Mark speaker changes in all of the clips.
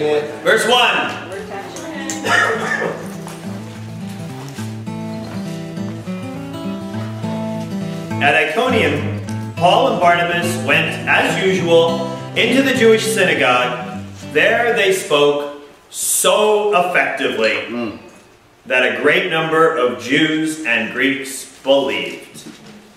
Speaker 1: Verse 1. At Iconium, Paul and Barnabas went, as usual, into the Jewish synagogue. There they spoke so effectively that a great number of Jews and Greeks believed.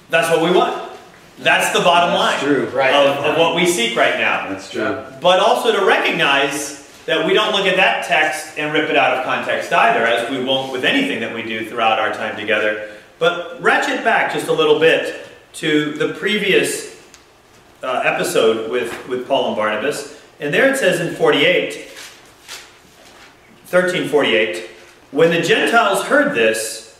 Speaker 1: That's what we want. That's the bottom line
Speaker 2: true.
Speaker 3: Right.
Speaker 1: of, of what we seek right now.
Speaker 2: That's true.
Speaker 1: But also to recognize that we don't look at that text and rip it out of context either, as we won't with anything that we do throughout our time together. But ratchet back just a little bit to the previous uh, episode with, with Paul and Barnabas. And there it says in 48, 1348, when the Gentiles heard this,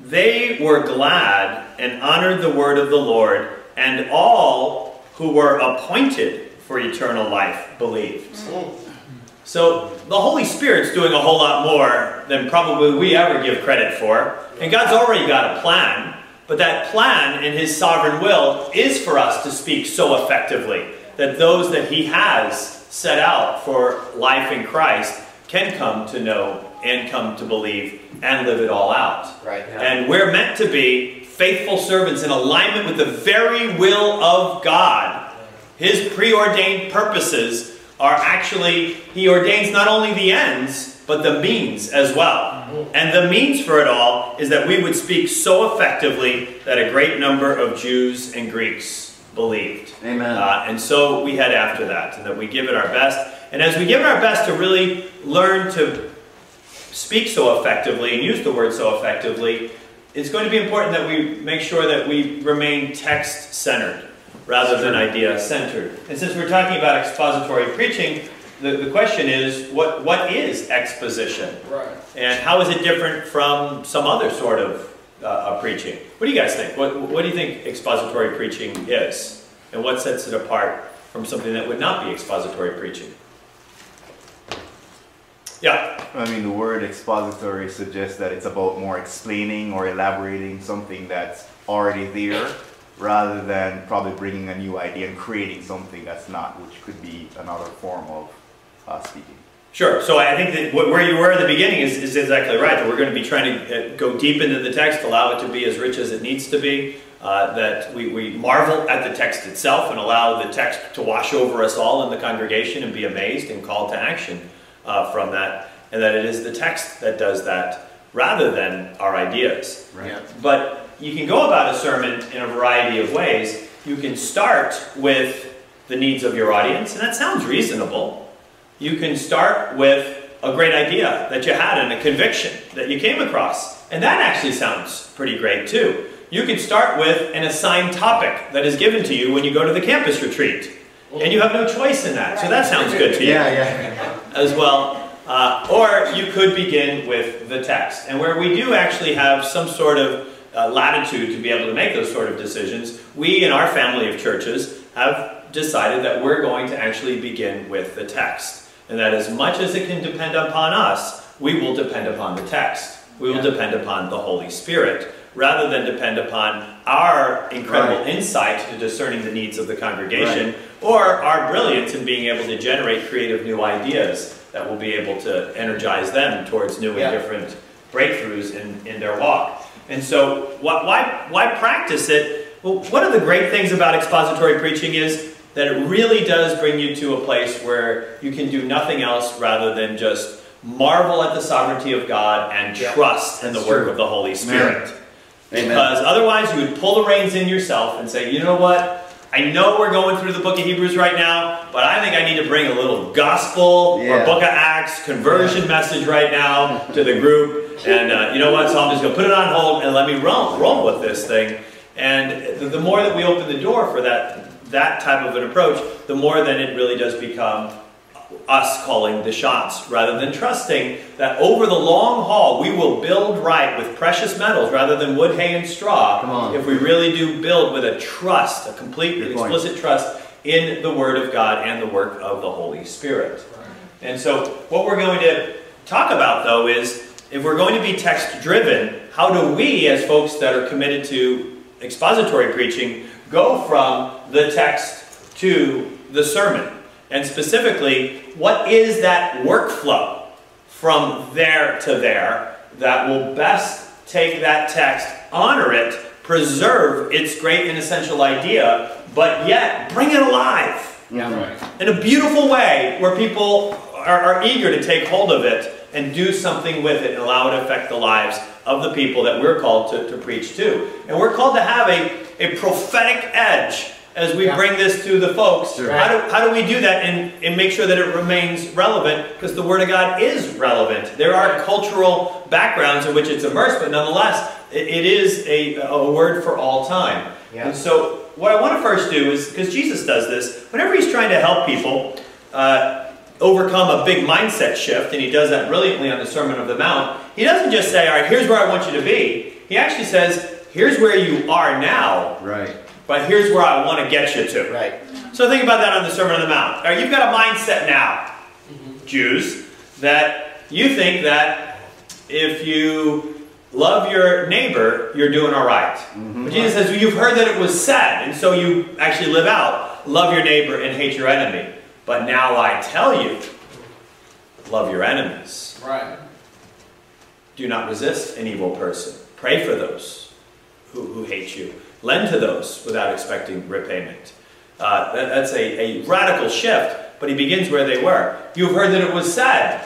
Speaker 1: they were glad and honored the word of the Lord, and all who were appointed for eternal life believed. So the Holy Spirit's doing a whole lot more than probably we ever give credit for. And God's already got a plan, but that plan in His sovereign will is for us to speak so effectively that those that He has set out for life in Christ can come to know and come to believe and live it all out.
Speaker 3: Right.
Speaker 1: And we're meant to be faithful servants in alignment with the very will of God. His preordained purposes are actually, He ordains not only the ends, but the means as well. And the means for it all is that we would speak so effectively that a great number of Jews and Greeks believed.
Speaker 2: Amen.
Speaker 1: Uh, and so we head after that, and that we give it our best. And as we give it our best to really learn to speak so effectively and use the word so effectively, it's going to be important that we make sure that we remain text centered rather than idea centered. And since we're talking about expository preaching, the, the question is what, what is exposition?
Speaker 3: Right.
Speaker 1: And how is it different from some other sort of uh, uh, preaching? What do you guys think? What, what do you think expository preaching is? And what sets it apart from something that would not be expository preaching? Yeah.
Speaker 4: I mean, the word expository suggests that it's about more explaining or elaborating something that's already there rather than probably bringing a new idea and creating something that's not, which could be another form of uh, speaking.
Speaker 1: Sure. So I think that what, where you were at the beginning is, is exactly right. That we're going to be trying to uh, go deep into the text, allow it to be as rich as it needs to be. Uh, that we, we marvel at the text itself and allow the text to wash over us all in the congregation and be amazed and called to action uh, from that. And that it is the text that does that rather than our ideas.
Speaker 2: Right.
Speaker 1: But you can go about a sermon in a variety of ways. You can start with the needs of your audience, and that sounds reasonable. You can start with a great idea that you had and a conviction that you came across, and that actually sounds pretty great too. You can start with an assigned topic that is given to you when you go to the campus retreat, and you have no choice in that, so that sounds good to you
Speaker 2: Yeah, yeah.
Speaker 1: as well. Uh, or you could begin with the text. And where we do actually have some sort of uh, latitude to be able to make those sort of decisions, we in our family of churches have decided that we're going to actually begin with the text. And that as much as it can depend upon us, we will depend upon the text. We will
Speaker 3: Yeah.
Speaker 1: depend upon the Holy Spirit rather than depend upon our incredible
Speaker 2: Right.
Speaker 1: insight to discerning the needs of the congregation or our brilliance in being able to generate creative new ideas that will be able to energize them towards new and different breakthroughs in, in their walk. And so, why, why, why practice it? Well, one of the great things about expository preaching is that it really does bring you to a place where you can do nothing else rather than just marvel at the sovereignty of God and
Speaker 3: Yeah.
Speaker 1: trust in the work
Speaker 2: true.
Speaker 1: of the Holy Spirit.
Speaker 2: Amen.
Speaker 1: Because otherwise, you would pull the reins in yourself and say, you know what? I know we're going through the book of Hebrews right now, but I think I need to bring a little gospel or book of Acts conversion message right now to the group. And uh, you know what? So I'm just going to put it on hold and let me roll, roll with this thing. And the, the more that we open the door for that, that type of an approach, the more then it really does become us calling the shots rather than trusting that over the long haul we will build right with precious metals rather than wood, hay, and straw. If we really do build with a trust, a complete and explicit trust in the Word of God and the work of the Holy Spirit. And so, what we're going to talk about though is if we're going to be text driven, how do we, as folks that are committed to expository preaching, go from the text to the sermon? And specifically, what is that workflow from there to there that will best take that text, honor it, preserve its great and essential idea, but yet bring it alive
Speaker 2: Yeah.
Speaker 3: Right.
Speaker 1: in a beautiful way where people are, are eager to take hold of it and do something with it and allow it to affect the lives of the people that we're called to, to preach to. And we're called to have a, a prophetic edge as we
Speaker 2: Yeah.
Speaker 1: bring this to the folks.
Speaker 2: Sure.
Speaker 1: How, do, how do we do that and, and make sure that it remains relevant? Because the Word of God is relevant. There are cultural backgrounds in which it's immersed, but nonetheless, it, it is a, a word for all time.
Speaker 2: Yeah.
Speaker 1: And so, what I want to first do is, because Jesus does this, whenever he's trying to help people uh, overcome a big mindset shift, and he does that brilliantly on the Sermon of the Mount, he doesn't just say, All right, here's where I want you to be. He actually says, Here's where you are now,
Speaker 2: Right.
Speaker 1: But here's where I want to get you to.
Speaker 2: Right.
Speaker 1: So think about that on the Sermon on the Mount. All right, you've got a mindset now, mm-hmm. Jews, that you think that if you love your neighbor, you're doing all right. Mm-hmm. But Jesus says, well, you've heard that it was said, and so you actually live out, love your neighbor and hate your enemy. But now I tell you, love your enemies.
Speaker 3: Right.
Speaker 1: Do not resist an evil person. Pray for those who, who hate you. Lend to those without expecting repayment. Uh, that- that's a, a radical shift, but he begins where they were. You've heard that it was said,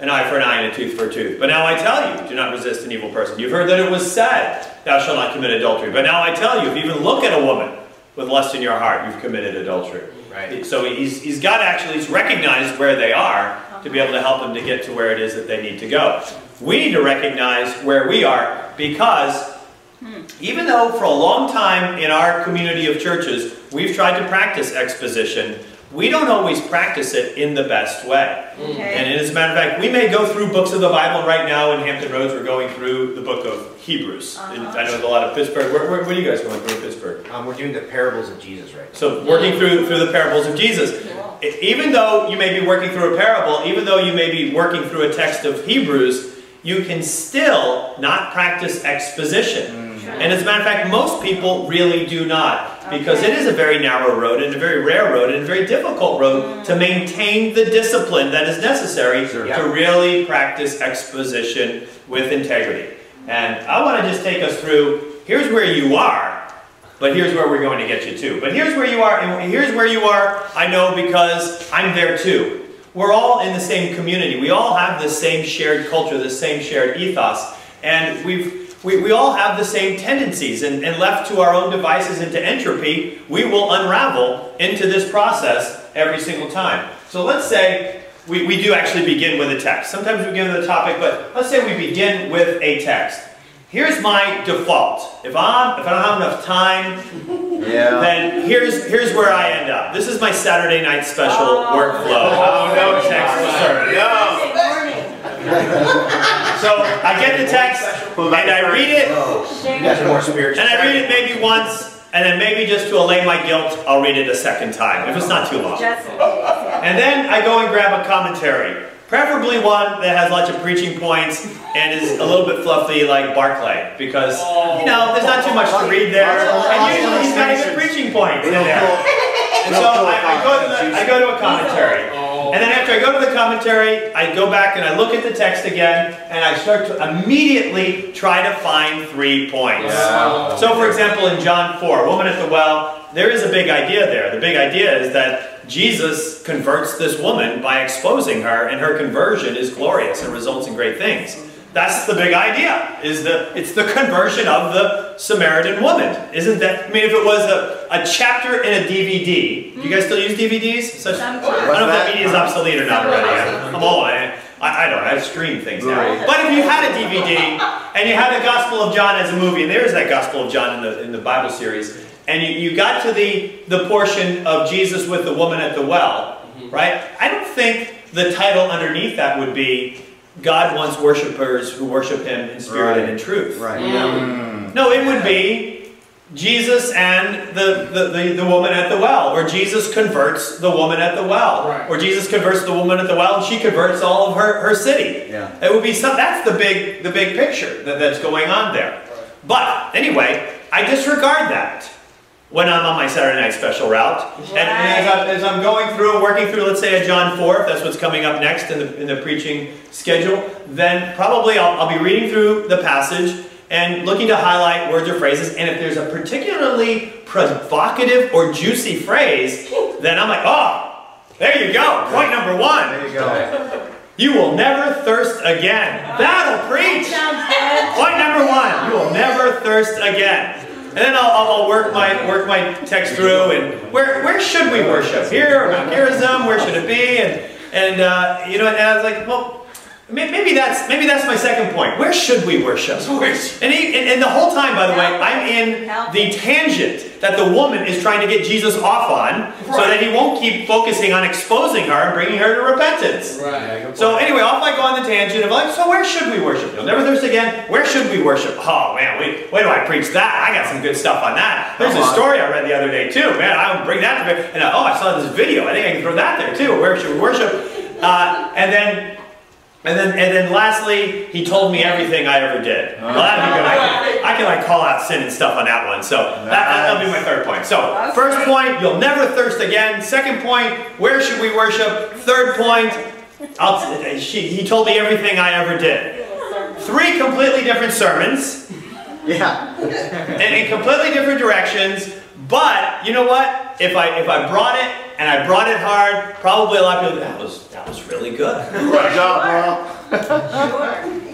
Speaker 1: an eye for an eye and a tooth for a tooth. But now I tell you, do not resist an evil person. You've heard that it was said, thou shalt not commit adultery. But now I tell you, if you even look at a woman with lust in your heart, you've committed adultery.
Speaker 2: Right.
Speaker 1: So he's, he's got actually, he's recognized where they are to be able to help them to get to where it is that they need to go. We need to recognize where we are because even though for a long time in our community of churches we've tried to practice exposition, we don't always practice it in the best way.
Speaker 5: Okay.
Speaker 1: And as a matter of fact, we may go through books of the Bible. Right now in Hampton Roads, we're going through the book of Hebrews. And I know there's a lot of Pittsburgh. Where, where, where are you guys going through in Pittsburgh?
Speaker 2: Um, we're doing the parables of Jesus right now.
Speaker 1: So working through through the parables of Jesus.
Speaker 5: Cool.
Speaker 1: Even though you may be working through a parable, even though you may be working through a text of Hebrews, you can still not practice exposition. And as a matter of fact, most people really do not. Because it is a very narrow road and a very rare road and a very difficult road mm. to maintain the discipline that is necessary
Speaker 2: Sure.
Speaker 1: to
Speaker 2: Yeah.
Speaker 1: really practice exposition with integrity. And I want to just take us through here's where you are, but here's where we're going to get you to. But here's where you are, and here's where you are, I know because I'm there too. We're all in the same community. We all have the same shared culture, the same shared ethos. And we've we, we all have the same tendencies, and, and left to our own devices into entropy, we will unravel into this process every single time. So let's say we, we do actually begin with a text. Sometimes we begin with a topic, but let's say we begin with a text. Here's my default. If I'm if I don't have enough time,
Speaker 4: Yeah.
Speaker 1: then here's here's where I end up. This is my Saturday night special
Speaker 5: Oh.
Speaker 1: workflow.
Speaker 4: Oh, no,
Speaker 1: text
Speaker 4: it's
Speaker 1: sermon.
Speaker 5: Warning.
Speaker 1: So I get the text and I read it,
Speaker 2: oh, You more spiritual.
Speaker 1: and I read it maybe once, and then maybe just to allay my guilt, I'll read it a second time if it's not too long.
Speaker 5: Just in case, yeah.
Speaker 1: And then I go and grab a commentary. Preferably one that has lots of preaching points and is a little bit fluffy like Barclay. Because, you know, there's not too much to read there. And usually he's got a good preaching point in there. And so I, I, go to the, I go to a commentary. And then after I go to the commentary, I go back and I look at the text again and I start to immediately try to find three points.
Speaker 3: Yeah.
Speaker 1: So, for example, in John 4, woman at the well, there is a big idea there. The big idea is that Jesus converts this woman by exposing her, and her conversion is glorious and results in great things. That's the big idea. Is the it's the conversion of the Samaritan woman, isn't that? I mean, if it was a, a chapter in a DVD, do you guys still use DVDs? Such, I don't know if that media is obsolete or not already. I'm I'm old. I, I I don't. I stream things now.
Speaker 4: Right.
Speaker 1: But if you had a DVD and you had the Gospel of John as a movie, and there is that Gospel of John in the in the Bible series, and you, you got to the the portion of Jesus with the woman at the well, mm-hmm. right? I don't think the title underneath that would be God wants worshipers who worship Him in spirit and in truth.
Speaker 2: Right.
Speaker 1: No, it would be Jesus and the, the, the, the woman at the well, where Jesus converts the woman at the well,
Speaker 3: Right.
Speaker 1: or Jesus converts the woman at the well and she converts all of her, her city.
Speaker 2: Yeah.
Speaker 1: It would be some, that's the big, the big picture that, that's going on there. But anyway, I disregard that. when I'm on my Saturday night special route. Right. And, and as, I'm, as, I'm, going through, working through, let's say a John 4, if that's what's coming up next in the, in the preaching schedule, then probably I'll, I'll be reading through the passage and looking to highlight words or phrases. And if there's a particularly provocative or juicy phrase, then I'm like, oh, there you go. Point number one.
Speaker 2: There you go.
Speaker 1: You will never thirst again. That'll preach. Point number one. You will never thirst again. And then I'll, I'll, work my work my text through and where where should we worship? Here or Mount Gerizim? Where should it be? And and uh, you know, and I was like, well, Maybe that's maybe that's my second point. Where should we worship? And, he, and, and, the whole time, by the way, I'm in the tangent that the woman is trying to get Jesus off on, so that he won't keep focusing on exposing her and bringing her to repentance. Right. So anyway, off I go on the tangent of like, so where should we worship? You'll never thirst again. Where should we worship? Oh man, wait, wait do I preach that? I got some good stuff on that. There's a story I read the other day too. Man, I will bring that to me. And oh, I saw this video. I think I can throw that there too. Where should we worship? Uh, and then and then, and then lastly, he told me everything I ever did. Uh-huh. Well, that'd be good. I can, I can like call out sin and stuff on that one. So that, that'll be my third point. So first point, you'll never thirst again. Second point, where should we worship? Third point, I'll, she, he told me everything I ever did. Three completely different sermons.
Speaker 2: Yeah.
Speaker 1: and in completely different directions. But you know what? If I if I brought it and I brought it hard, probably a lot of people that was that was really good.
Speaker 2: Good job, bro.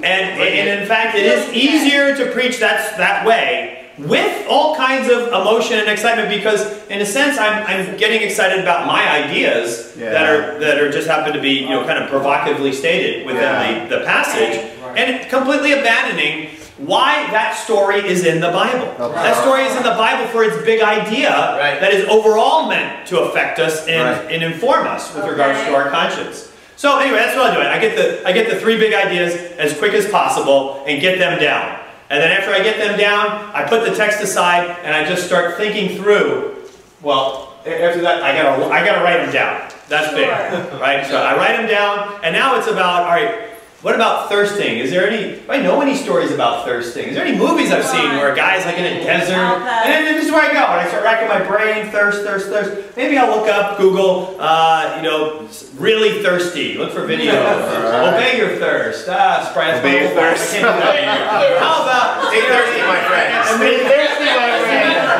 Speaker 1: and, and in fact, it is easier to preach that that way with all kinds of emotion and excitement because in a sense I'm, I'm getting excited about my ideas yeah. that are that are just happen to be you know kind of provocatively stated within yeah. the, the passage and completely abandoning why that story is in the Bible. Okay. That story is in the Bible for its big idea right. that is overall meant to affect us and, right. and inform us with okay. regards to our conscience. So anyway, that's what I'm doing. I get the I get the three big ideas as quick as possible and get them down. And then after I get them down, I put the text aside and I just start thinking through. Well, after that, I gotta I gotta write them down. That's sure. big, right? So I write them down, and now it's about all right. What about thirsting? Is there any, do I know any stories about thirsting? Is there any movies I've seen where a guy's like in a desert? And then this is where I go. And I start racking my brain, thirst, thirst, thirst. Maybe I'll look up, Google, uh, you know, really thirsty. Look for videos. right. Obey your thirst. Ah, Sprite.
Speaker 2: Obey your thirst.
Speaker 1: How about
Speaker 2: stay thirsty, my friend? Stay thirsty, my friend.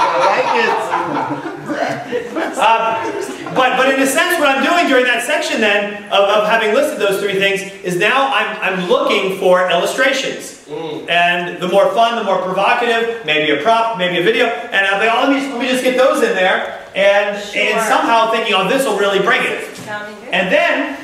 Speaker 2: I like it.
Speaker 1: Uh, but, but in a sense, what I'm doing during that section then, of, of having listed those three things, is now I'm, I'm looking for illustrations. Mm. And the more fun, the more provocative, maybe a prop, maybe a video, and I'm like, oh, let me, let me just get those in there, and, sure. and somehow thinking, oh, this will really bring it. And then,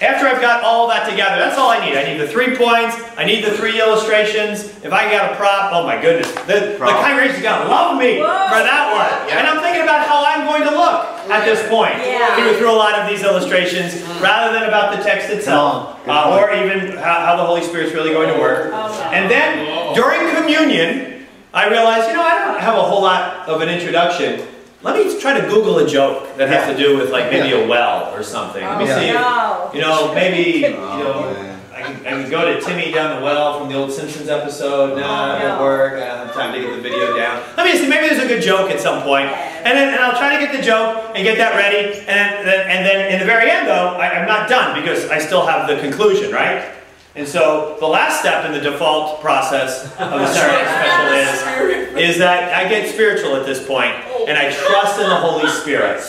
Speaker 1: after I've got all that together, that's all I need. I need the three points, I need the three illustrations. If I got a prop, oh my goodness, the, the congregation's gonna love me Whoa. for that one. Yeah. And I'm thinking about how I'm going to look at this point yeah. through, through a lot of these illustrations, rather than about the text itself, uh, or even how, how, the Holy Spirit's really going to work. Oh, and then, during communion, I realized, you know, I don't have a whole lot of an introduction. Let me try to Google a joke that has to do with like maybe a well or something. Let me oh, see. If, you know, maybe you oh, know. I can, I can go to Timmy down the well from the old Simpsons episode. Oh, nah, it won't work. I don't have time to get the video down. Let me see. Maybe there's a good joke at some point, and then and I'll try to get the joke and get that ready. And then and then in the very end, though, I, I'm not done because I still have the conclusion, right? And so the last step in the default process of the Saturday special is, is that I get spiritual at this point, and I trust in the Holy Spirit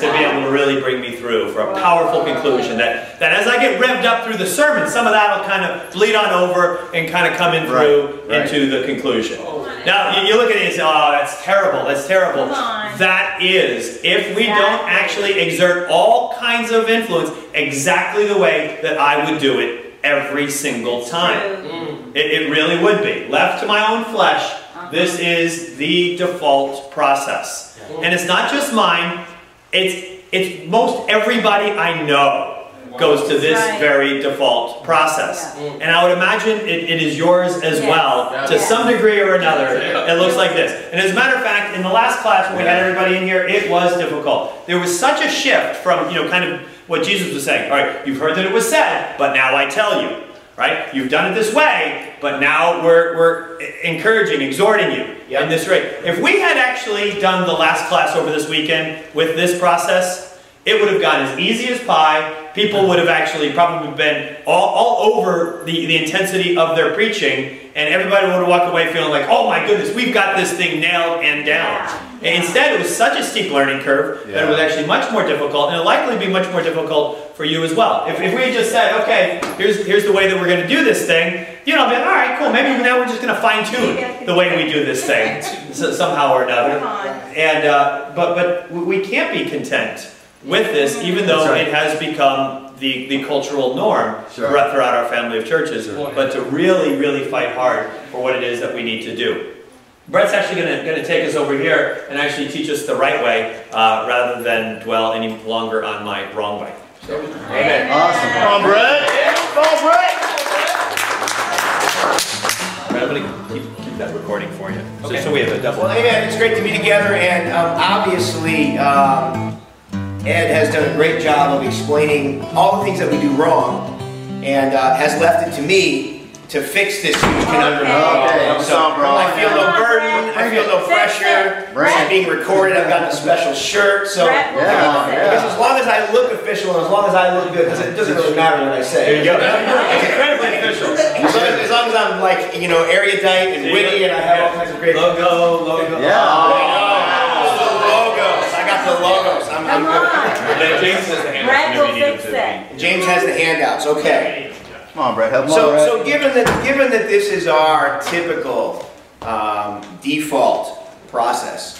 Speaker 1: to be able to really bring me through for a powerful conclusion. That, that as I get revved up through the sermon, some of that will kind of bleed on over and kind of come in through right, right. into the conclusion. Now, you, you, look at it and say, oh, that's terrible, that's terrible. That is, if we don't actually exert all kinds of influence exactly the way that I would do it every single time. Mm. It, it, really would be. Left to my own flesh, uh-huh. this is the default process. And it's not just mine, it's, it's most everybody I know goes to this right. very default process. Yeah. And I would imagine it, it is yours as yes. well, yes. to some degree or another. It looks like this. And as a matter of fact, in the last class when we had everybody in here, it was difficult. There was such a shift from, you know, kind of what Jesus was saying. All right, you've heard that it was said, but now I tell you. right? You've done it this way, but now we're, we're encouraging, exhorting you
Speaker 3: Yep.
Speaker 1: in this rate. If we had actually done the last class over this weekend with this process, it would have gone as easy as pie. People would have actually probably been all, all over the, the intensity of their preaching, and everybody would have walked away feeling like, oh my goodness, we've got this thing nailed and down. And instead, it was such a steep learning curve that it was actually much more difficult, and it'll likely be much more difficult for you as well. If, if we had just said, okay, here's, here's the way that we're going to do this thing, you know, I'll be like, all right, cool, maybe now we're just going to fine tune the way we do this thing so, somehow or another. And uh, but but we can't be content with this, even though
Speaker 2: right.
Speaker 1: it has become the, the cultural norm
Speaker 2: Sure.
Speaker 1: throughout, throughout our family of churches. But to really, really fight hard for what it is that we need to do. Brett's actually going to take us over here and actually teach us the right way, uh, rather than dwell any longer on my wrong way. So,
Speaker 3: Amen.
Speaker 2: Awesome.
Speaker 4: Come on, Brett.
Speaker 3: Come on, Brett.
Speaker 1: Brett, I'm going to keep, keep that recording for you, so, so we have a double.
Speaker 3: Well, amen. It's great to be together, and um, obviously, um, Ed has done a great job of explaining all the things that we do wrong, and uh, has left it to me to fix this huge conundrum.
Speaker 2: Okay.
Speaker 3: So
Speaker 4: Come on, bro.
Speaker 3: I feel no burden. I feel no pressure.
Speaker 2: Bring
Speaker 3: It's
Speaker 2: it.
Speaker 3: being recorded. I've got the special shirt. So.
Speaker 5: Brett will
Speaker 2: Yeah.
Speaker 3: Because as long as I look official and as long as I look good, 'cause it doesn't really matter what I say.
Speaker 1: There you go. It's incredibly official.
Speaker 3: As long as, as long as I'm like, you know, erudite and witty and I have all kinds of great
Speaker 1: Logo, logo.
Speaker 2: Yeah.
Speaker 3: Oh, the logos. I got the logos. I'm, I'm good.
Speaker 5: on.
Speaker 1: James has the hand.
Speaker 5: Brett will fix it.
Speaker 3: James has the handouts. Okay.
Speaker 4: Come on, Brett. Help me.
Speaker 3: So, so given that given that this is our typical um, default process,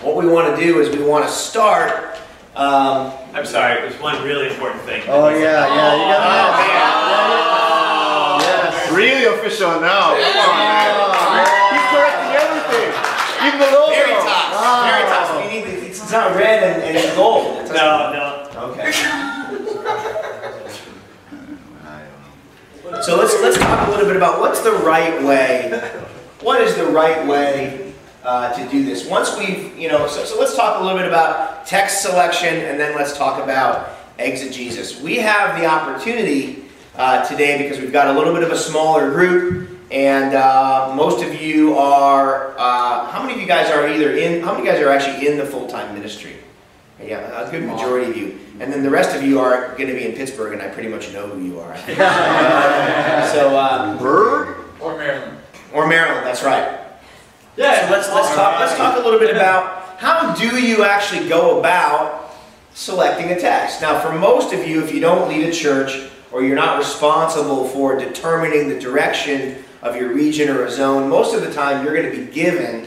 Speaker 3: what we want to do is we want to start. Um,
Speaker 1: I'm sorry, there's one really important thing.
Speaker 2: Oh yeah, yeah. You
Speaker 3: oh,
Speaker 2: got
Speaker 3: man.
Speaker 2: Yes.
Speaker 4: Really official now. Come on, man. He's correcting everything. Even the logo.
Speaker 3: Veritas.
Speaker 2: Wow.
Speaker 3: Veritas. We need the, it's not red and, and it's gold.
Speaker 1: No, no.
Speaker 3: Okay. So let's let's talk a little bit about what's the right way. What is the right way uh, to do this? Once we've, you know, so, so let's talk a little bit about text selection, and then let's talk about exegesis. We have the opportunity uh, today because we've got a little bit of a smaller group, and uh, most of you are. Uh, how many of you guys are either in? How many guys are actually in the full time ministry? Yeah, a good majority of you. And then the rest of you are going to be in Pittsburgh, and I pretty much know who you are. I. Uh, so, uh,
Speaker 4: Bird?
Speaker 6: Or Maryland.
Speaker 3: or Maryland, that's right.
Speaker 1: Yeah,
Speaker 3: So let's let's talk let's talk a little bit about how do you actually go about selecting a text. Now, for most of you, if you don't lead a church or you're not responsible for determining the direction of your region or a zone, most of the time you're going to be given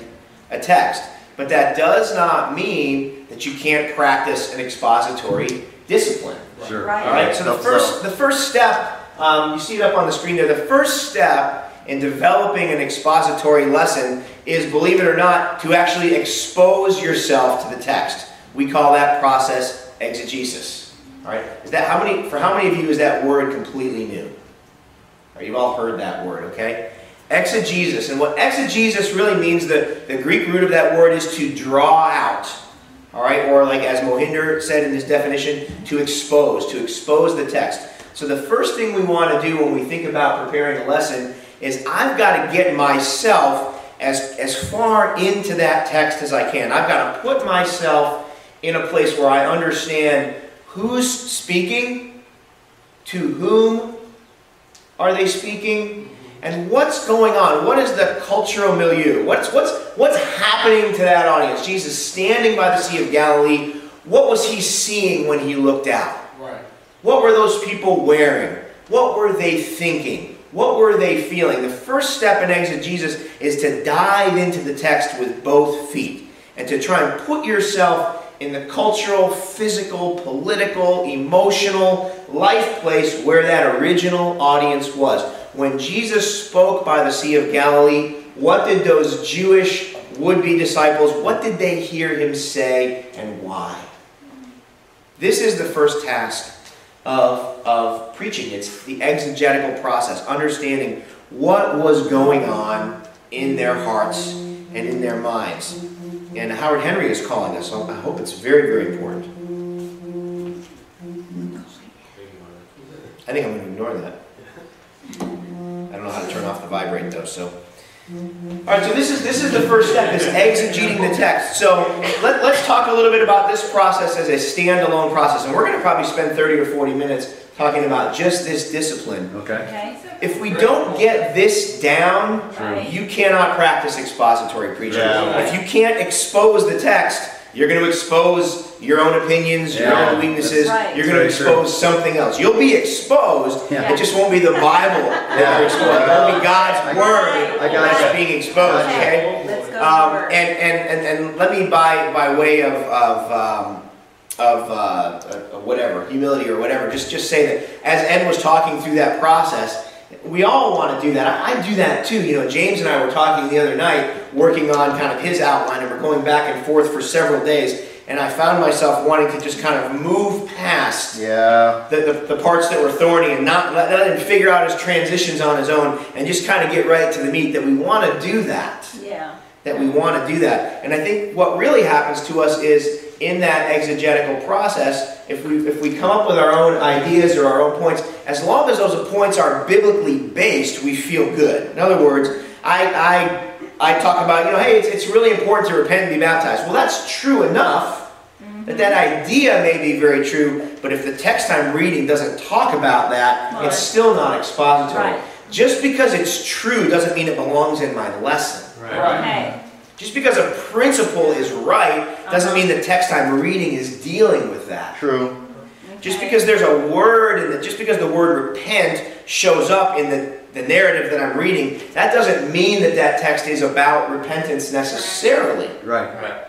Speaker 3: a text. But that does not mean that you can't practice an expository discipline.
Speaker 2: Sure.
Speaker 5: Right.
Speaker 3: All right. So the first the first step, um, you see it up on the screen there. The first step in developing an expository lesson is, believe it or not, to actually expose yourself to the text. We call that process exegesis. All right. Is that how many? For how many of you is that word completely new? All right, you've all heard that word, okay? Exegesis. And what exegesis really means, the, the Greek root of that word is to draw out. All right, or like as Mohinder said in his definition, to expose, to expose the text. So the first thing we want to do when we think about preparing a lesson is I've got to get myself as, as far into that text as I can. I've got to put myself in a place where I understand who's speaking, to whom are they speaking, and what's going on? What is the cultural milieu? What's, what's, what's happening to that audience? Jesus standing by the Sea of Galilee, what was he seeing when he looked out?
Speaker 6: Right.
Speaker 3: What were those people wearing? What were they thinking? What were they feeling? The first step in exegesis is to dive into the text with both feet and to try and put yourself in the cultural, physical, political, emotional life place where that original audience was. When Jesus spoke by the Sea of Galilee, what did those Jewish would-be disciples, what did they hear him say and why? This is the first task of, of preaching. It's the exegetical process, understanding what was going on in their hearts and in their minds. And Howard Henry is calling us, I hope it's very, very important. I think I'm going to ignore that. Don't know how to turn off the vibrate though, so. All right, so this is, this is the first step, is exegeting the text. So let, let's talk a little bit about this process as a standalone process. And we're going to probably spend 30 or 40 minutes talking about just this discipline.
Speaker 2: Okay.
Speaker 5: Okay?
Speaker 3: If we don't get this down,
Speaker 5: Right.
Speaker 3: you cannot practice expository preaching.
Speaker 2: Yeah.
Speaker 3: If you can't expose the text, you're going to expose your own opinions, your own weaknesses.
Speaker 5: Right.
Speaker 3: You're going to
Speaker 2: Very true.
Speaker 3: expose something else. You'll be exposed.
Speaker 2: Yeah.
Speaker 3: It just won't be the Bible that
Speaker 2: Yeah.
Speaker 3: you're exposed. It won't be God's
Speaker 2: I-
Speaker 3: word
Speaker 2: I got
Speaker 3: that's being exposed. Okay.
Speaker 5: Okay, let's go
Speaker 3: Um, and, and, and, and let me by by way of of um, of uh, uh, whatever humility or whatever, just just say that as Ed was talking through that process, we all want to do that. I, I do that too. You know, James and I were talking the other night, working on kind of his outline, and we're going back and forth for several days. And I found myself wanting to just kind of move past
Speaker 2: Yeah.
Speaker 3: the, the, the parts that were thorny and not let, let him figure out his transitions on his own and just kind of get right to the meat that we want to do that
Speaker 5: Yeah.
Speaker 3: that we want to do that. And I think what really happens to us is in that exegetical process, if we if we come up with our own ideas or our own points, as long as those points are biblically based, we feel good. In other words, I I I talk about, you know, hey, it's, it's really important to repent and be baptized. Well, that's true enough. That that idea may be very true, but if the text I'm reading doesn't talk about that,
Speaker 5: Right.
Speaker 3: it's still not expository.
Speaker 5: Right.
Speaker 3: Just because it's true doesn't mean it belongs in my lesson.
Speaker 5: Okay.
Speaker 3: Just because a principle is right doesn't
Speaker 5: Uh-huh.
Speaker 3: mean the text I'm reading is dealing with that.
Speaker 2: True.
Speaker 3: Just because there's a word in the, just because the word repent shows up in the, the narrative that I'm reading, that doesn't mean that that text is about repentance necessarily.
Speaker 2: Right.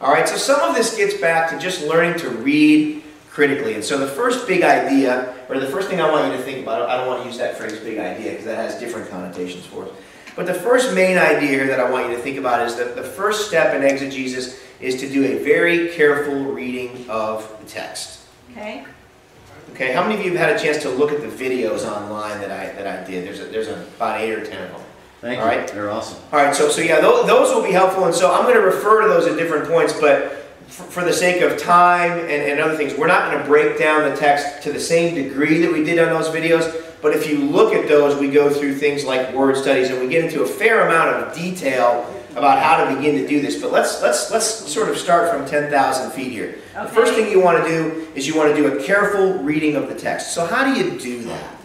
Speaker 3: All right, so some of this gets back to just learning to read critically. And so the first big idea, or the first thing I want you to think about, I don't want to use that phrase big idea because that has different connotations for us. But the first main idea here that I want you to think about is that the first step in exegesis is to do a very careful reading of the text.
Speaker 5: Okay.
Speaker 3: Okay, how many of you have had a chance to look at the videos online that I that I did? There's a, there's a, about eight or ten of them.
Speaker 2: Thank
Speaker 3: All
Speaker 2: you.
Speaker 3: right.
Speaker 2: They're awesome.
Speaker 3: All right, so, so yeah, those, those will be helpful, and so I'm going to refer to those at different points, but for, for the sake of time and, and other things, we're not going to break down the text to the same degree that we did on those videos, but if you look at those, we go through things like word studies, and we get into a fair amount of detail about how to begin to do this, but let's, let's, let's sort of start from 10,000 feet here. The first thing you want to do is you want to do a careful reading of the text. So how do you do that?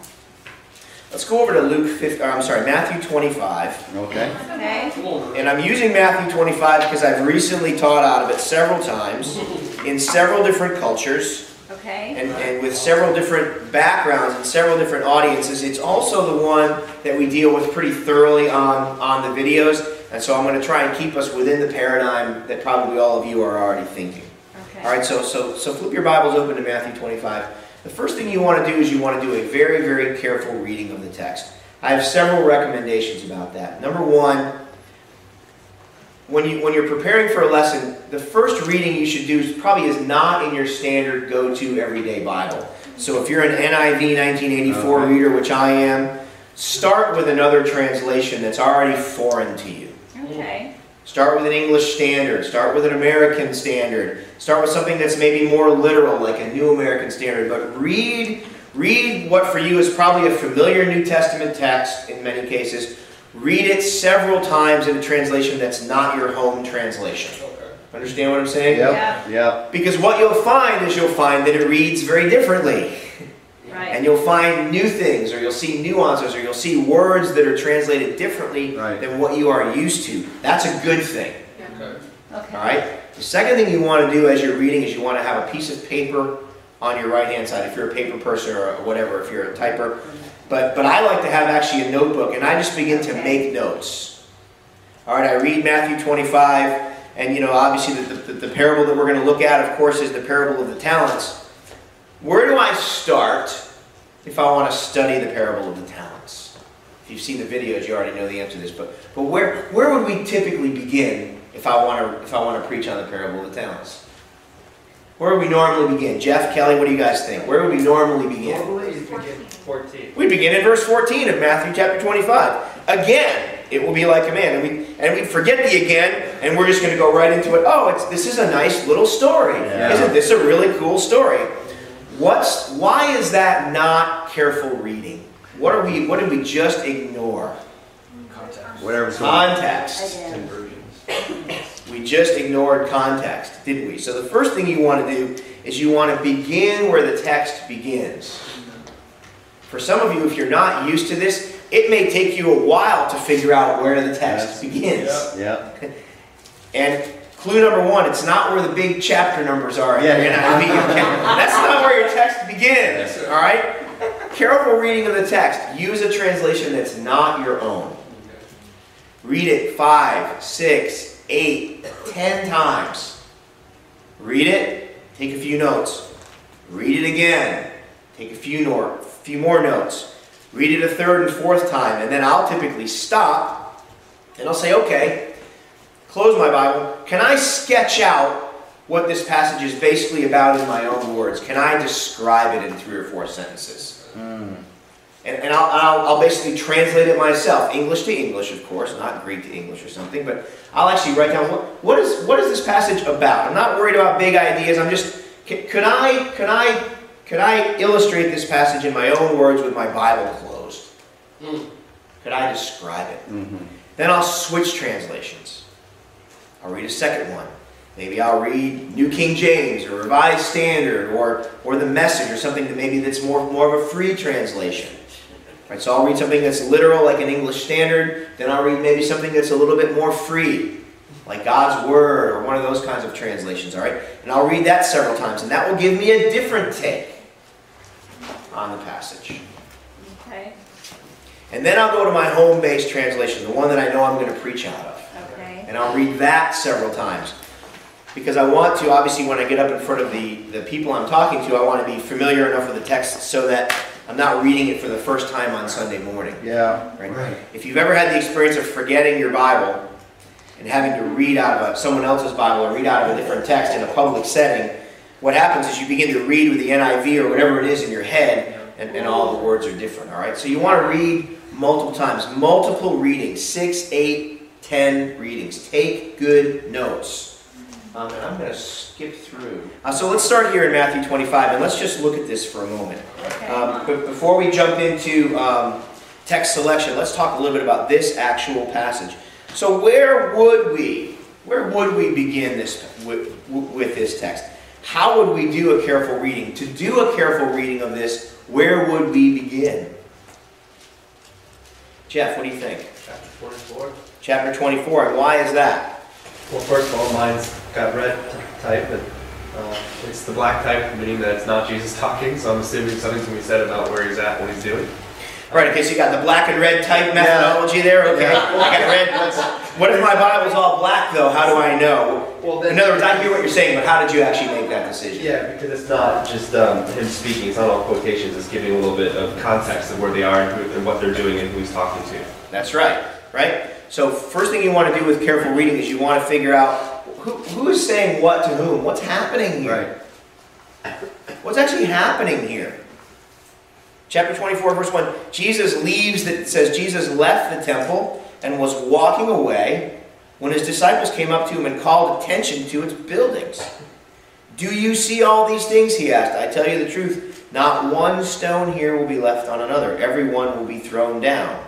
Speaker 3: Let's go over to Luke 5, or I'm sorry, Matthew 25.
Speaker 2: Okay.
Speaker 5: Okay.
Speaker 3: And I'm using Matthew 25 because I've recently taught out of it several times in several different cultures
Speaker 5: Okay.
Speaker 3: and, and with several different backgrounds and several different audiences. It's also the one that we deal with pretty thoroughly on, on the videos. And so I'm going to try and keep us within the paradigm that probably all of you are already thinking.
Speaker 5: Okay.
Speaker 3: All right, so, so, so flip your Bibles open to Matthew 25. The first thing you want to do is you want to do a very, very careful reading of the text. I have several recommendations about that. Number one, when, you, when you're preparing for a lesson, the first reading you should do is probably is not in your standard go-to everyday Bible. So if you're an NIV 1984
Speaker 2: Okay. Uh-huh.
Speaker 3: reader, which I am, start with another translation that's already foreign to you.
Speaker 5: Okay.
Speaker 3: Start with an English standard. Start with an American standard. Start with something that's maybe more literal, like a New American Standard. But read, read what for you is probably a familiar New Testament text in many cases. Read it several times in a translation that's not your home translation. Understand what I'm saying?
Speaker 2: Yep. Yep.
Speaker 3: Because what you'll find is you'll find that it reads very differently.
Speaker 5: Right.
Speaker 3: And you'll find new things, or you'll see nuances, or you'll see words that are translated differently
Speaker 2: Right.
Speaker 3: than what you are used to. That's a good thing.
Speaker 5: Okay.
Speaker 3: All right. The second thing you want to do as you're reading is you want to have a piece of paper on your right hand side if you're a paper person or whatever, if you're a typer. But but I like to have actually a notebook and I just begin to
Speaker 5: Okay.
Speaker 3: make notes. All right. I read Matthew 25, and you know obviously the, the, the parable that we're going to look at, of course, is the parable of the talents. Where do I start if I want to study the parable of the talents? If you've seen the videos, you already know the answer to this. But but where where would we typically begin if I want to if I want to preach on the parable of the talents? Where would we normally begin? Jeff, Kelly, what do you guys think? Where would we normally begin?
Speaker 6: Normally you begin 14.
Speaker 3: We begin in verse 14 of Matthew chapter 25. Again, it will be like a man. And we and we forget the again, and we're just going to go right into it. Oh, it's this is a nice little story.
Speaker 2: Yeah.
Speaker 3: Isn't this a really cool story? What's why is that not careful reading? What are we? What did we just ignore?
Speaker 2: Whatever's going
Speaker 3: Context.
Speaker 5: Again.
Speaker 3: We just ignored context, didn't we? So the first thing you want to do is you want to begin where the text begins. For some of you, if you're not used to this, it may take you a while to figure out where the text
Speaker 2: Yes.
Speaker 3: begins.
Speaker 2: Yeah.
Speaker 3: And clue number one, it's not where the big chapter numbers are.
Speaker 2: Yeah, yeah.
Speaker 3: NIV. Okay? That's not where your text begins. All right? Careful reading of the text. Use a translation that's not your own. Read it five, six, eight, ten times. Read it, take a few notes. Read it again, take a few more, few more notes. Read it a third and fourth time, and then I'll typically stop and I'll say, okay, close my Bible. Can I sketch out what this passage is basically about in my own words? Can I describe it in three or four sentences? Hmm. And, and I'll, I'll, I'll basically translate it myself, English to English, of course, not Greek to English or something, but I'll actually write down what, what, is, what is this passage about? I'm not worried about big ideas, I'm just, c- could I, could I, could I illustrate this passage in my own words with my Bible closed? Hmm. Could I describe it? Mm-hmm. Then I'll switch translations. I'll read a second one. Maybe I'll read New King James or Revised Standard or, or the Message or something that maybe that's more, more of a free translation. Right, so I'll read something that's literal like an English Standard. Then I'll read maybe something that's a little bit more free, like God's Word or one of those kinds of translations. All right, and I'll read that several times, and that will give me a different take on the passage.
Speaker 5: Okay,
Speaker 3: And then I'll go to my home-based translation, the one that I know I'm going to preach out of. And I'll read that several times. Because I want to, obviously, when I get up in front of the, the people I'm talking to, I want to be familiar enough with the text so that I'm not reading it for the first time on Sunday morning.
Speaker 2: Yeah.
Speaker 3: Right? If you've ever had the experience of forgetting your Bible and having to read out of a, someone else's Bible or read out of a different text in a public setting, what happens is you begin to read with the NIV or whatever it is in your head, and, and all the words are different. All right, so you want to read multiple times, multiple readings, six, eight, ten readings. Take good notes. Um, and I'm going to skip through. Uh, so let's start here in Matthew 25, and let's just look at this for a moment.
Speaker 5: Okay.
Speaker 3: Um, but before we jump into um, text selection, let's talk a little bit about this actual passage. So where would we, where would we begin this with, with this text? How would we do a careful reading? To do a careful reading of this, where would we begin? Jeff, what do you think?
Speaker 6: Chapter 44.
Speaker 3: Chapter 24, and why is that?
Speaker 6: Well, first of all, mine's got red type, and uh, it's the black type, meaning that it's not Jesus talking, so I'm assuming something's going to be said about where he's at, what he's doing.
Speaker 3: Right, okay, so you got the black and red type methodology there, okay.
Speaker 2: Yeah.
Speaker 3: I got red. What if my Bible's all black though? How do I know?
Speaker 6: Well,
Speaker 3: In other words, I hear what you're saying, but how did you actually make that decision?
Speaker 6: Yeah, because it's not just um, him speaking, it's not all quotations, it's giving a little bit of context of where they are and, who, and what they're doing and who he's talking to.
Speaker 3: That's right, right? So first thing you want to do with careful reading is you want to figure out who, who is saying what to whom. What's happening here?
Speaker 2: Right.
Speaker 3: What's actually happening here? Chapter 24, verse 1. Jesus leaves, the, it says, Jesus left the temple and was walking away when his disciples came up to him and called attention to its buildings. Do you see all these things? He asked. I tell you the truth, not one stone here will be left on another. Every one will be thrown down.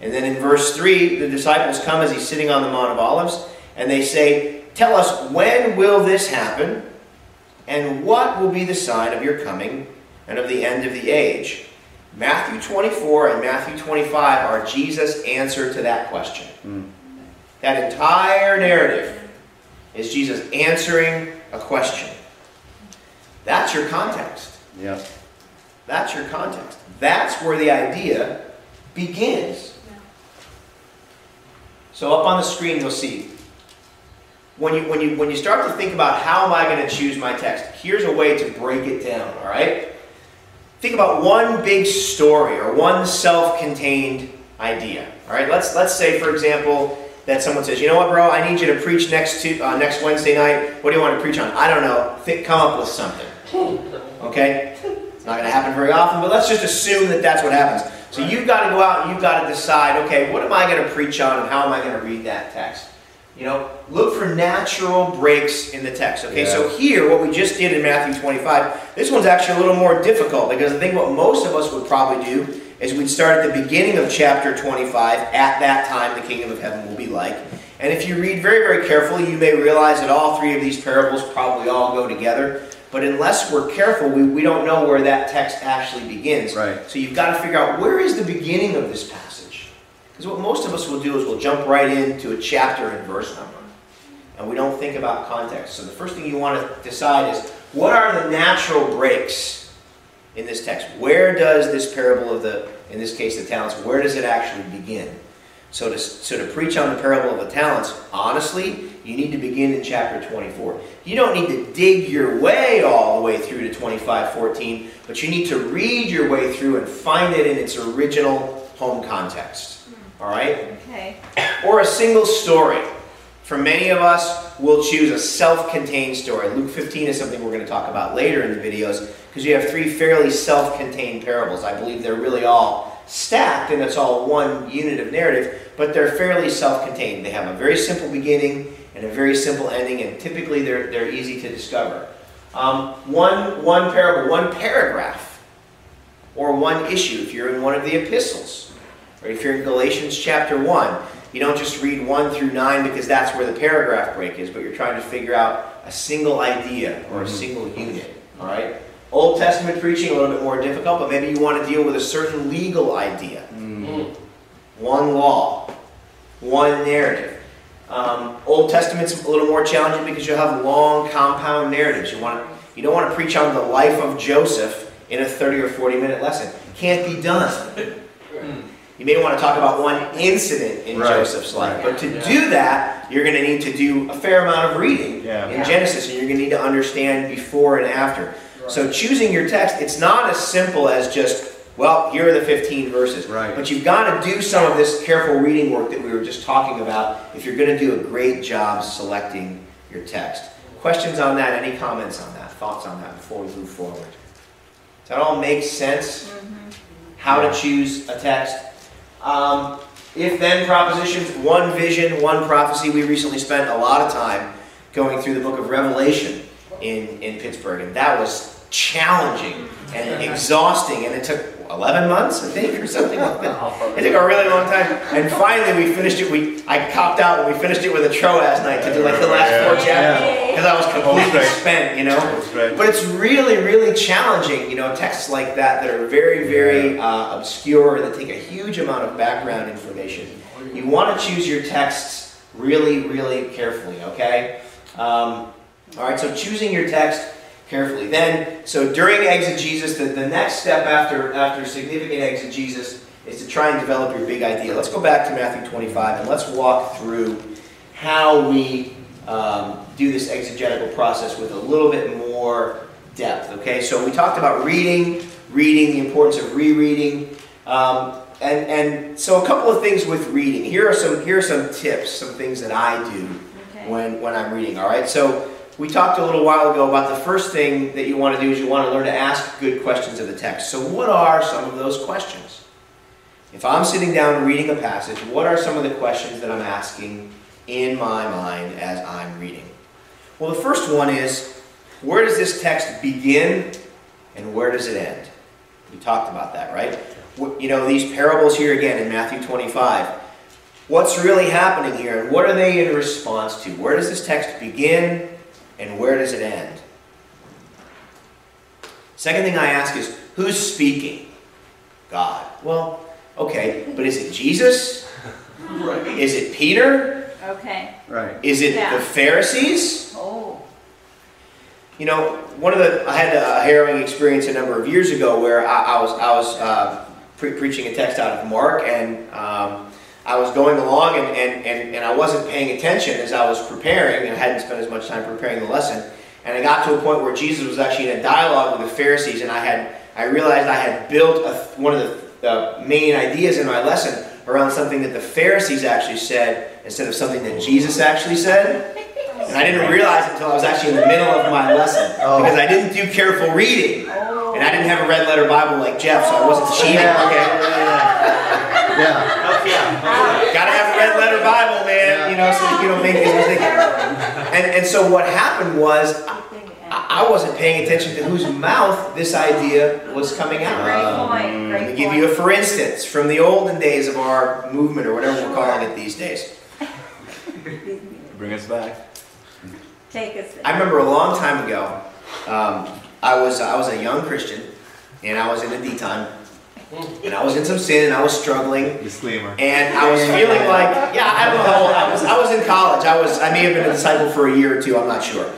Speaker 3: And then in verse 3, the disciples come as he's sitting on the Mount of Olives, and they say, Tell us, when will this happen? And what will be the sign of your coming and of the end of the age? Matthew 24 and Matthew 25 are Jesus' answer to that question.
Speaker 2: Mm.
Speaker 3: That entire narrative is Jesus answering a question. That's your context.
Speaker 2: Yeah.
Speaker 3: That's your context. That's where the idea begins. So up on the screen you'll see when you when you when you start to think about how am I going to choose my text, here's a way to break it down, all right? Think about one big story or one self-contained idea. All right? Let's let's say for example that someone says, "You know what, bro? I need you to preach next to, uh, next Wednesday night. What do you want to preach on? I don't know. Think, come up with something." Okay? It's not going to happen very often, but let's just assume that that's what happens. So you've got to go out and you've got to decide, okay, what am I going to preach on and how am I going to read that text? You know, look for natural breaks in the text. Okay, so here, what we just did in Matthew 25, this one's actually a little more difficult because I think what most of us would probably do is we'd start at the beginning of chapter 25. At that time, the kingdom of heaven will be like. And if you read very, very carefully, you may realize that all three of these parables probably all go together. But unless we're careful, we, we don't know where that text actually begins.
Speaker 2: Right.
Speaker 3: So you've got to figure out where is the beginning of this passage. Because what most of us will do is we'll jump right into a chapter and verse number. And we don't think about context. So the first thing you want to decide is what are the natural breaks in this text? Where does this parable of the, in this case, the talents, where does it actually begin? So to, so to preach on the parable of the talents, honestly, you need to begin in chapter 24. You don't need to dig your way all the way through to 25:14, but you need to read your way through and find it in its original home context. Hmm. All right?
Speaker 5: Okay.
Speaker 3: Or a single story. For many of us, we'll choose a self-contained story. Luke 15 is something we're going to talk about later in the videos because you have three fairly self-contained parables. I believe they're really all stacked and it's all one unit of narrative, but they're fairly self-contained. They have a very simple beginning and a very simple ending, and typically they're, they're easy to discover. Um, one, one parable, one paragraph, or one issue if you're in one of the epistles, or if you're in Galatians chapter 1. You don't just read 1 through 9 because that's where the paragraph break is, but you're trying to figure out a single idea or a single unit. All right? Old Testament preaching, a little bit more difficult, but maybe you want to deal with a certain legal idea. One law, one narrative. Um, Old Testament's a little more challenging because you'll have long compound narratives. You want to, you don't want to preach on the life of Joseph in a 30 or 40 minute lesson. Can't be done. You may want to talk about one incident in
Speaker 2: Right.
Speaker 3: Joseph's life, but to do that, you're going to need to do a fair amount of reading
Speaker 4: Yeah.
Speaker 3: in Genesis, and you're going to need to understand before and after. So choosing your text, it's not as simple as just, well, here are the 15 verses.
Speaker 2: Right.
Speaker 3: But you've got to do some of this careful reading work that we were just talking about if you're going to do a great job selecting your text. Questions on that? Any comments on that? Thoughts on that before we move forward? Does that all make sense? How to choose a text? Um, if then propositions, one vision, one prophecy. We recently spent a lot of time going through the book of Revelation in, in Pittsburgh, and that was challenging and exhausting, and it took 11 months, I think, or something like that. It took a really long time, and finally we finished it. We I copped out and we finished it with a Troas night to do like the last four chapters because I was completely spent, you know. But it's really, really challenging, you know, texts like that that are very, very uh, obscure that take a huge amount of background information. You want to choose your texts really, really carefully, okay? Um, all right, so choosing your text carefully. Then, so during exegesis, the, the next step after, after significant exegesis is to try and develop your big idea. Let's go back to Matthew 25 and let's walk through how we um, do this exegetical process with a little bit more depth. Okay, so we talked about reading, reading, the importance of rereading, um, and and so a couple of things with reading. Here are some here are some tips, some things that I do
Speaker 5: Okay.
Speaker 3: when when I'm reading. All right, so. We talked a little while ago about the first thing that you want to do is you want to learn to ask good questions of the text. So, what are some of those questions? If I'm sitting down reading a passage, what are some of the questions that I'm asking in my mind as I'm reading? Well, the first one is where does this text begin and where does it end? We talked about that, right? You know, these parables here again in Matthew 25. What's really happening here and what are they in response to? Where does this text begin and where does it end? Second thing I ask is who's speaking? God. Well, okay, but is it Jesus? right. Is it Peter?
Speaker 5: Okay.
Speaker 2: Right.
Speaker 3: Is it
Speaker 5: Yeah.
Speaker 3: the Pharisees?
Speaker 5: Oh.
Speaker 3: You know, one of the I had a harrowing experience a number of years ago where I, I was I was uh, pre- preaching a text out of Mark and um, I was going along and, and, and, and I wasn't paying attention as I was preparing and I hadn't spent as much time preparing the lesson and I got to a point where Jesus was actually in a dialogue with the Pharisees and I had I realized I had built a, one of the uh, main ideas in my lesson around something that the Pharisees actually said instead of something that Jesus actually said. And I didn't realize until I was actually in the middle of my lesson because I didn't do careful reading.
Speaker 5: Oh.
Speaker 3: And I didn't have a red letter Bible like Jeff, so I wasn't cheating. Okay,
Speaker 2: Yeah.
Speaker 3: Gotta have a red letter Bible, man. You know, so you don't make these mistakes. And and so what happened was I I wasn't paying attention to whose mouth this idea was coming out.
Speaker 5: Great
Speaker 3: of.
Speaker 5: point. Great
Speaker 3: me give you a for instance from the olden days of our movement or whatever we're calling it these days.
Speaker 4: Bring us back.
Speaker 5: Take us.
Speaker 3: I remember a long time ago, um, I was I was a young Christian, and I was in a D time, and I was in some sin, and I was struggling,
Speaker 4: Disclaimer.
Speaker 3: and I was feeling like, yeah, I don't know, I was I was in college. I was I may have been a disciple for a year or two. I'm not sure,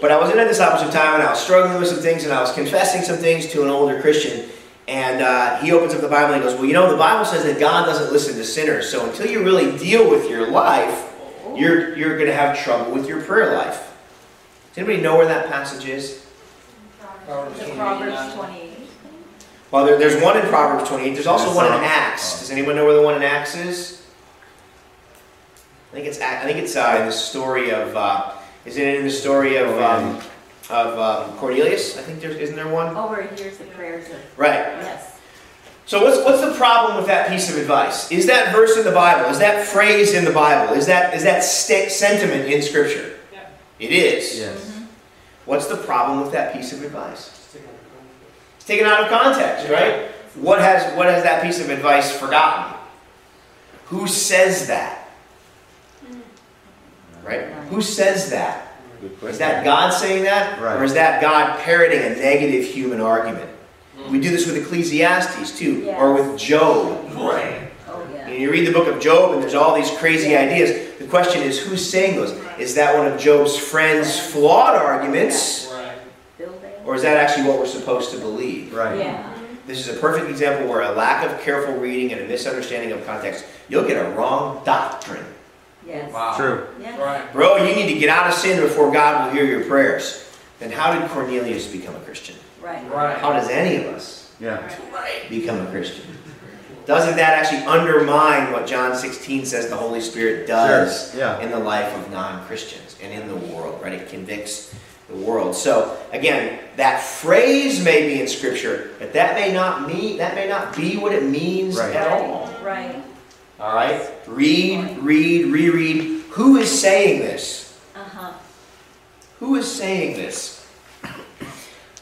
Speaker 3: but I was in a discipleship time, and I was struggling with some things, and I was confessing some things to an older Christian. And uh, he opens up the Bible and he goes, Well, you know, the Bible says that God doesn't listen to sinners. So until you really deal with your life, you're, you're going to have trouble with your prayer life. Does anybody know where that passage is?
Speaker 5: The Proverbs 28.
Speaker 3: Well, there, there's one in Proverbs 28. There's also
Speaker 4: There's
Speaker 3: one in
Speaker 4: some.
Speaker 3: Acts. Does anyone know where the one in Acts is? I think it's I think it's uh, in the story of. Uh, isn't it in the story of um, of um, Cornelius? I think there's isn't there one?
Speaker 5: Oh, where here's the prayers of,
Speaker 3: Right.
Speaker 5: yes.
Speaker 3: So what's what's the problem with that piece of advice? Is that verse in the Bible? Is that phrase in the Bible? Is that is that sta- sentiment in Scripture? It is.
Speaker 2: Yes.
Speaker 3: What's the problem with that piece of advice? It's taken out of context, right? What has what has that piece of advice forgotten? Who says that? Right? Who says that?
Speaker 4: Good
Speaker 3: Is
Speaker 4: question.
Speaker 3: that God saying that? Or is that God parroting a negative human argument? We do this with Ecclesiastes too, or with Job.
Speaker 5: Oh, yeah.
Speaker 3: And you read the book of Job, and there's all these crazy ideas. The question is, who's saying those? Is that one of Job's friends' flawed arguments,
Speaker 5: Building.
Speaker 3: Or is that actually what we're supposed to believe?
Speaker 2: Right.
Speaker 5: Yeah.
Speaker 3: This is a perfect example where a lack of careful reading and a misunderstanding of context, you'll get a wrong doctrine.
Speaker 5: Yes. Wow.
Speaker 2: True.
Speaker 5: Yeah.
Speaker 3: Bro, you need to get out of sin before God will hear your prayers. Then how did Cornelius become a Christian?
Speaker 5: Right.
Speaker 3: How does any of us
Speaker 2: Yeah.
Speaker 3: become a Christian? Doesn't that actually undermine what John 16 says the Holy Spirit does
Speaker 2: Sure. Yeah.
Speaker 3: in the life of non-Christians and in the world, right? It convicts the world. So again, that phrase may be in Scripture, but that may not mean that may not be what it means
Speaker 2: Right.
Speaker 3: at all.
Speaker 5: Right.
Speaker 3: All right? Read, read, reread. Who is saying this?
Speaker 5: Uh-huh.
Speaker 3: Who is saying this?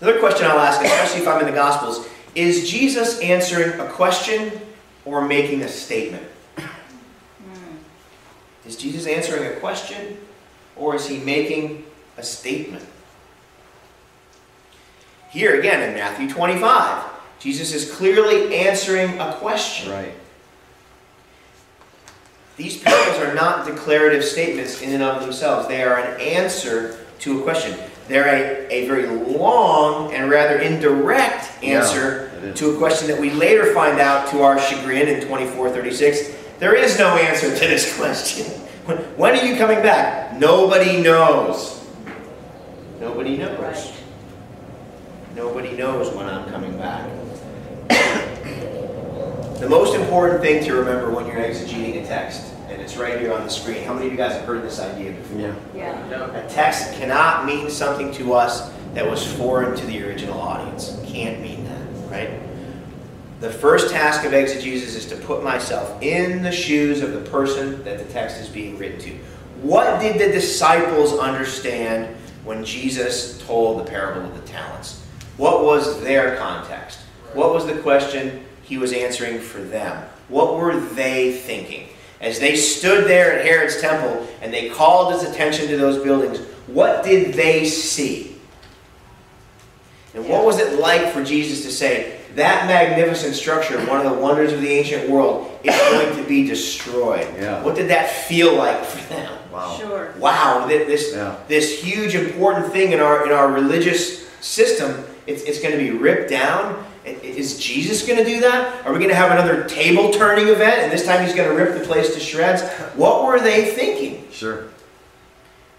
Speaker 3: Another question I'll ask, especially if I'm in the Gospels, is Jesus answering a question or making a statement? Is Jesus answering a question or is he making a statement? Here again in Matthew 25, Jesus is clearly answering a question.
Speaker 2: Right.
Speaker 3: These parables are not declarative statements in and of themselves. They are an answer to a question. They're a, a very long and rather indirect answer
Speaker 2: it is.
Speaker 3: to a question that we later find out to our chagrin in 2436. There is no answer to this question. When, when are you coming back? Nobody knows. Nobody knows.
Speaker 5: Right.
Speaker 3: Nobody knows when I'm coming back. the most important thing to remember when you're exegeting a text, and it's right here on the screen. How many of you guys have heard this idea before?
Speaker 2: Yeah.
Speaker 5: Yeah.
Speaker 3: A text cannot mean something to us that was foreign to the original audience. Can't mean that, right? The first task of exegesis is to put myself in the shoes of the person that the text is being written to. What did the disciples understand when Jesus told the parable of the talents? What was their context? What was the question he was answering for them? What were they thinking? As they stood there at Herod's temple and they called his attention to those buildings, what did they see? And what was it like for Jesus to say, that magnificent structure, one of the wonders of the ancient world, is going to be destroyed?
Speaker 2: Yeah.
Speaker 3: What did that feel like for them?
Speaker 2: Wow.
Speaker 5: Sure.
Speaker 3: Wow, this,
Speaker 2: Yeah.
Speaker 3: this huge important thing in our, in our religious system, it's, it's going to be ripped down. Is Jesus going to do that? Are we going to have another table turning event and this time he's going to rip the place to shreds? What were they thinking?
Speaker 2: Sure.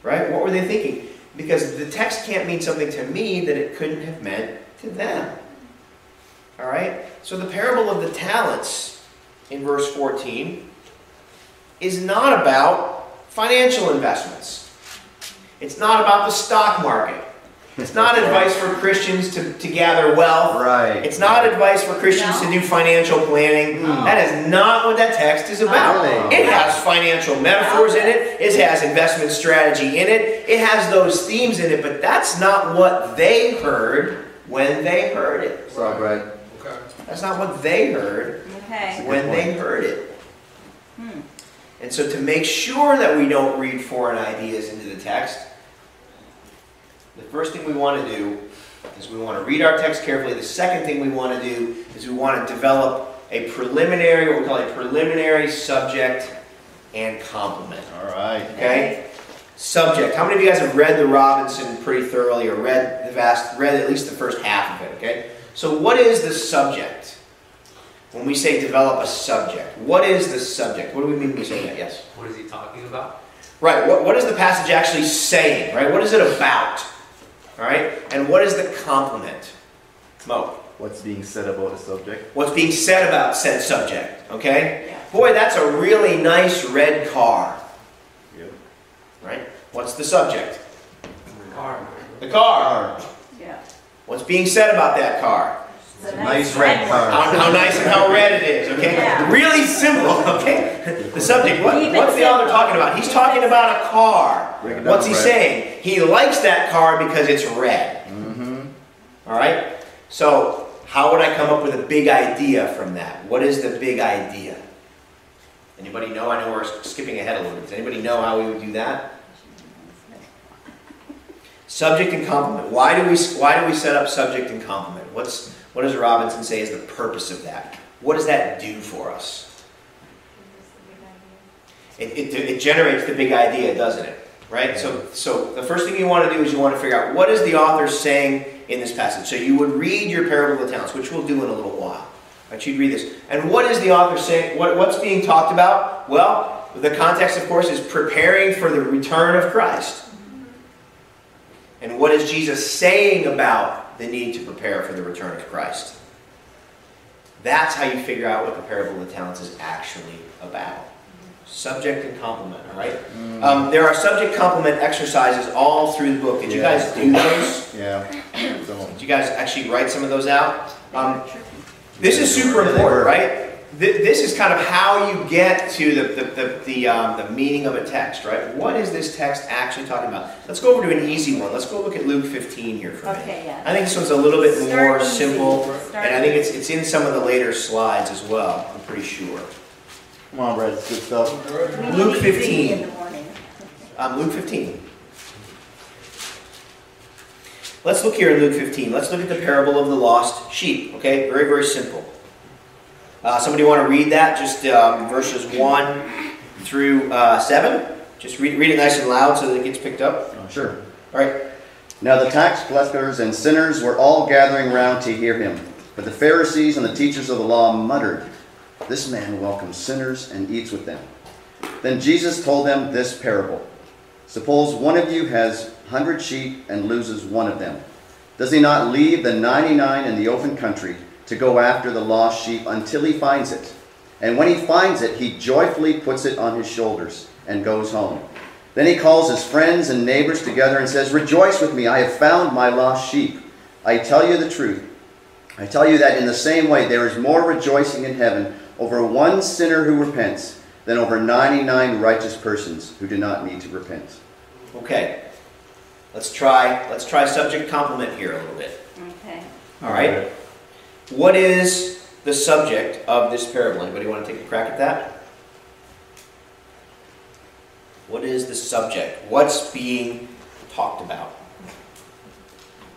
Speaker 3: Right? What were they thinking? Because the text can't mean something to me that it couldn't have meant to them. All right? So the parable of the talents in verse 14 is not about financial investments. It's not about the stock market. It's not advice for Christians to, to gather wealth.
Speaker 2: Right.
Speaker 3: It's not advice for Christians to do financial planning.
Speaker 2: No.
Speaker 3: That is not what that text is about.
Speaker 2: Really?
Speaker 3: It has financial metaphors in it. It has investment strategy in it. It has those themes in it, but that's not what they heard when they heard it.
Speaker 2: What's up, Brad?
Speaker 3: That's not what they heard
Speaker 5: Okay.
Speaker 3: when they heard it.
Speaker 5: Hmm.
Speaker 3: And so, to make sure that we don't read foreign ideas into the text, the first thing we want to do is we want to read our text carefully. The second thing we want to do is we want to develop a preliminary, what we call a preliminary subject and complement.
Speaker 2: All right.
Speaker 3: Okay? Subject. How many of you guys have read the Robinson pretty thoroughly or read the vast, read at least the first half of it? Okay? So, what is the subject? When we say develop a subject, what is the subject? What do we mean when we say that? Yes?
Speaker 6: What is he talking about?
Speaker 3: Right, what, what is the passage actually saying? Right? What is it about? All right? And what is the complement? Mo.
Speaker 4: What's being said about the subject?
Speaker 3: What's being said about said subject? Okay?
Speaker 5: Yeah.
Speaker 3: Boy, that's a really nice red car.
Speaker 4: Yep.
Speaker 3: Right? What's the subject?
Speaker 6: The Car.
Speaker 3: The car.
Speaker 2: Car.
Speaker 5: Yeah.
Speaker 3: What's being said about that car?
Speaker 5: It's a
Speaker 2: Nice red car.
Speaker 3: How, how nice and how red it is, okay?
Speaker 5: Yeah.
Speaker 3: Really simple, okay? The subject, what, what's the author talking about? He's talking about a car.
Speaker 2: Break it down
Speaker 3: What's he
Speaker 2: red.
Speaker 3: saying? He likes that car because it's red.
Speaker 2: Mm-hmm.
Speaker 3: All right? So, how would I come up with a big idea from that? What is the big idea? Anybody know? I know we're skipping ahead a little bit. Does anybody know how we would do that? Subject and complement. Why do we why do we set up subject and complement? What's what does Robinson say is the purpose of that? What does that do for us? It, it, it generates the big idea, doesn't it? Right? So, so the first thing you want to do is you want to figure out what is the author saying in this passage. So you would read your parable of the talents, which we'll do in a little while. Right? You'd read this. And what is the author saying? What, what's being talked about? Well, the context, of course, is preparing for the return of Christ. And what is Jesus saying about the need to prepare for the return of Christ? That's how you figure out what the parable of the talents is actually about. Subject and complement, all right? Um, there are subject complement exercises all through the book. Did you guys do those?
Speaker 2: Yeah.
Speaker 3: Did you guys actually write some of those out? Um, this is super important, right? Th- This is kind of how you get to the, the, the, the, um, the meaning of a text, right? What is this text actually talking about? Let's go over to an easy one. Let's go look at Luke 15 here for a minute.
Speaker 5: Okay, yeah.
Speaker 3: I think this one's a little bit
Speaker 5: Start
Speaker 3: more
Speaker 5: easy.
Speaker 3: simple,
Speaker 5: Start
Speaker 3: and I think it's, it's in some of the later slides as well, I'm pretty sure.
Speaker 2: come on, Brad. It's good stuff.
Speaker 3: Luke 15.
Speaker 5: In the.
Speaker 3: Um, Luke 15. Let's look here in Luke 15. Let's look at the parable of the lost sheep. Okay, very, very simple. Uh, somebody want to read that? Just um, verses 1 through uh, 7? Just read, read it nice and loud so that it gets picked up.
Speaker 2: Oh, sure.
Speaker 3: All right.
Speaker 2: Now the tax collectors and sinners were all gathering round to hear him. But the Pharisees and the teachers of the law muttered, This man welcomes sinners and eats with them. Then Jesus told them this parable Suppose one of you has hundred sheep and loses one of them. Does he not leave the ninety nine in the open country to go after the lost sheep until he finds it? And when he finds it, he joyfully puts it on his shoulders and goes home. Then he calls his friends and neighbors together and says, Rejoice with me, I have found my lost sheep. I tell you the truth. I tell you that in the same way there is more rejoicing in heaven over one sinner who repents than over 99 righteous persons who do not need to repent.
Speaker 3: Okay. Let's try, let's try subject complement here a little bit.
Speaker 5: Okay.
Speaker 3: All right. What is the subject of this parable? Anybody want to take a crack at that? What is the subject? What's being talked about?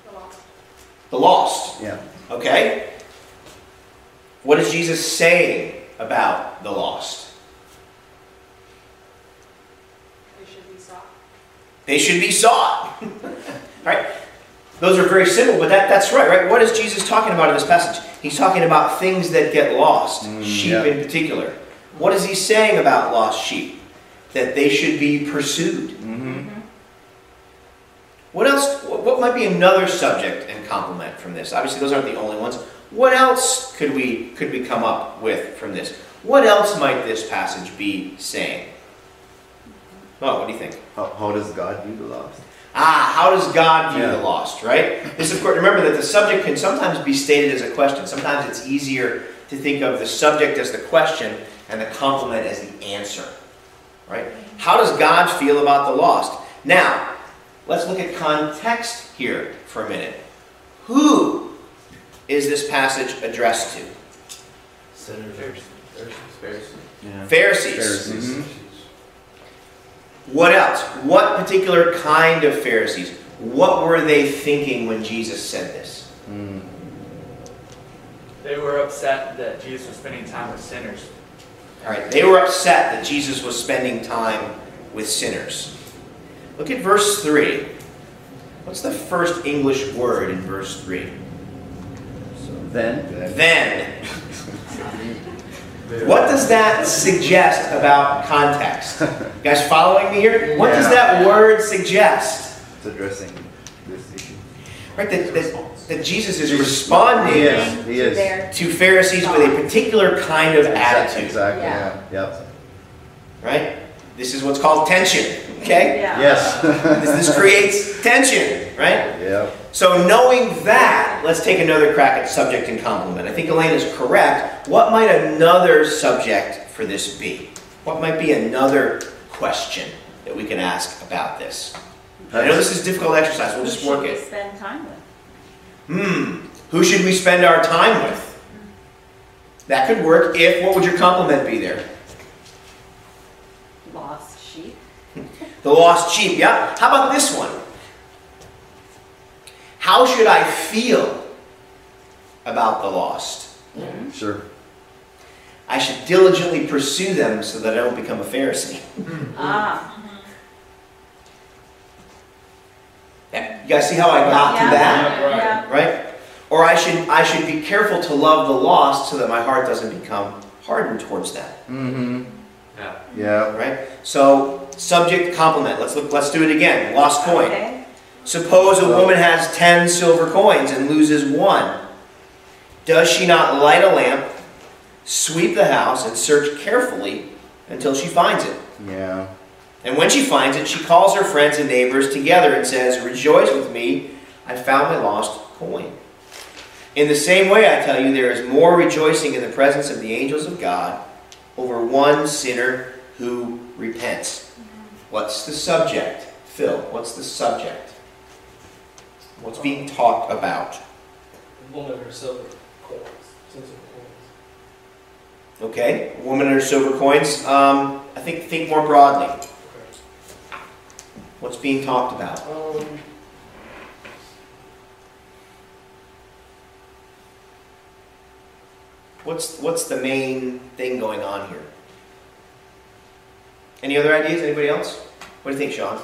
Speaker 3: The lost. The lost.
Speaker 2: Yeah.
Speaker 3: Okay? What is Jesus saying about the lost?
Speaker 7: They should be sought.
Speaker 3: They should be sought. right? Those are very simple, but that, that's right, right? What is Jesus talking about in this passage? He's talking about things that get lost,
Speaker 2: Mm,
Speaker 3: sheep
Speaker 2: yeah.
Speaker 3: in particular. What is he saying about lost sheep? That they should be pursued.
Speaker 4: Mm-hmm.
Speaker 3: What else? What what might be another subject and complement from this? Obviously, those aren't the only ones. What else could we could we come up with from this? What else might this passage be saying? Oh, what do you think?
Speaker 4: How, how does God view the lost?
Speaker 3: Ah, how does God view
Speaker 4: Yeah.
Speaker 3: the lost, right? This, of course, remember that the subject can sometimes be stated as a question. Sometimes it's easier to think of the subject as the question and the complement as the answer, right? How does God feel about the lost? Now, let's look at context here for a minute. Who is this passage addressed to?
Speaker 6: Sinners. Pharisees.
Speaker 4: Yeah.
Speaker 3: Pharisees.
Speaker 2: Pharisees.
Speaker 4: Mhm.
Speaker 3: What else? What particular kind of Pharisees? What were they thinking when Jesus said this?
Speaker 4: Mm.
Speaker 8: They were upset that Jesus was spending time with sinners.
Speaker 3: All right, they were upset that Jesus was spending time with sinners. Look at verse 3. What's the first English word in verse 3?
Speaker 2: Then,
Speaker 3: Then. What does that suggest about context? You guys following me here? What does that word suggest?
Speaker 4: It's addressing this issue.
Speaker 3: Right, that, that, that Jesus is responding
Speaker 2: he is, he is.
Speaker 3: To Pharisees with a particular kind of attitude.
Speaker 2: Exactly,
Speaker 5: Yeah.
Speaker 2: yeah, yep.
Speaker 3: Right? This is what's called tension. Okay?
Speaker 5: Yeah.
Speaker 2: Yes.
Speaker 3: This, this creates tension, right?
Speaker 2: Yep.
Speaker 3: So knowing that, let's take another crack at subject and complement. I think Elaine is correct. What might another subject for this be? What might be another question that we can ask about this? I know this is a difficult exercise. We'll just
Speaker 5: Who
Speaker 3: work
Speaker 5: should we
Speaker 3: it.
Speaker 5: spend time with?
Speaker 3: Hmm. Who should we spend our time with? That could work if, what would your compliment be there?
Speaker 5: Lost sheep.
Speaker 3: The lost sheep, yeah. How about this one? How should I feel about the lost?
Speaker 2: Sure.
Speaker 3: I should diligently pursue them so that I don't become a Pharisee.
Speaker 5: Ah.
Speaker 3: Yeah, You guys see how I got
Speaker 5: yeah,
Speaker 3: to that?
Speaker 5: Yeah.
Speaker 3: Right? Or I should I should be careful to love the lost so that my heart doesn't become hardened towards them.
Speaker 4: Mm-hmm.
Speaker 6: Yeah.
Speaker 4: Yeah.
Speaker 3: Right? So subject complement. Let's look let's do it again. Lost coin.
Speaker 5: Okay.
Speaker 3: Suppose a woman has ten silver coins and loses one. Does she not light a lamp, sweep the house, and search carefully until she finds it?
Speaker 4: Yeah.
Speaker 3: And when she finds it, she calls her friends and neighbors together and says, Rejoice with me, I found my lost coin. In the same way, I tell you, there is more rejoicing in the presence of the angels of God over one sinner who repents. What's the subject? Phil, what's the subject? What's being talked about?
Speaker 9: woman or silver coins, silver coins.
Speaker 3: Okay, a woman and her silver coins. Um, I think think more broadly. What's being talked about?
Speaker 9: Um,
Speaker 3: What's what's the main thing going on here? Any other ideas? Anybody else? What do you think, Sean?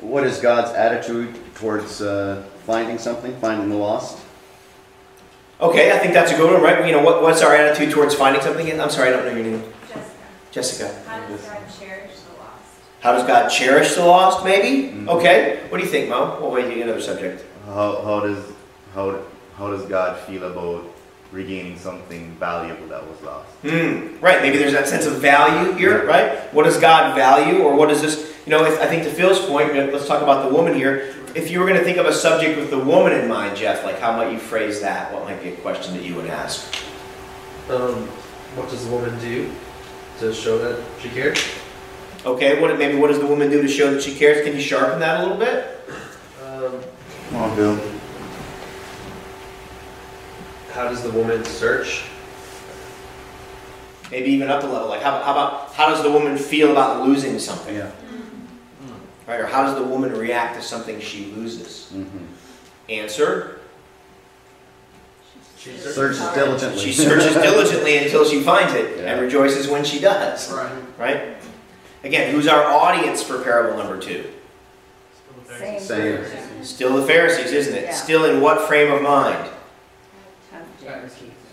Speaker 2: What is God's attitude towards uh, finding something, finding the lost?
Speaker 3: Okay, I think that's a good one, right? You know, what, what's our attitude towards finding something? I'm sorry, I don't know your name.
Speaker 7: Jessica,
Speaker 3: Jessica.
Speaker 7: how does God cherish the lost?
Speaker 3: How does God cherish the lost? Maybe.
Speaker 4: Mhm.
Speaker 3: Okay. What do you think, Mo? What way? Another subject.
Speaker 4: How, how does how how does God feel about regaining something valuable that was lost?
Speaker 3: Hmm. Right. Maybe there's that sense of value here, right? What does God value, or what is this? You know, if, I think to Phil's point, let's talk about the woman here. If you were going to think of a subject with the woman in mind, Jeff, like how might you phrase that? What might be a question that you would ask?
Speaker 6: Um, what does the woman do to show that she cares?
Speaker 3: Okay. What maybe what does the woman do to show that she cares? Can you sharpen that a little bit?
Speaker 6: Um,
Speaker 4: Come on, Bill.
Speaker 6: How does the woman search?
Speaker 3: Maybe even up a level. Like how, how about how does the woman feel about losing something?
Speaker 2: Yeah.
Speaker 3: Right. Or how does the woman react to something she loses?
Speaker 2: Mm-hmm.
Speaker 3: Answer.
Speaker 6: She
Speaker 2: Searches diligently.
Speaker 3: She searches diligently until she finds it and rejoices when she does.
Speaker 9: right.
Speaker 3: Right? Again, who's our audience for parable number two?
Speaker 5: Same.
Speaker 2: Same.
Speaker 3: Still the Pharisees, isn't it?
Speaker 5: Yeah.
Speaker 3: Still in what frame of mind?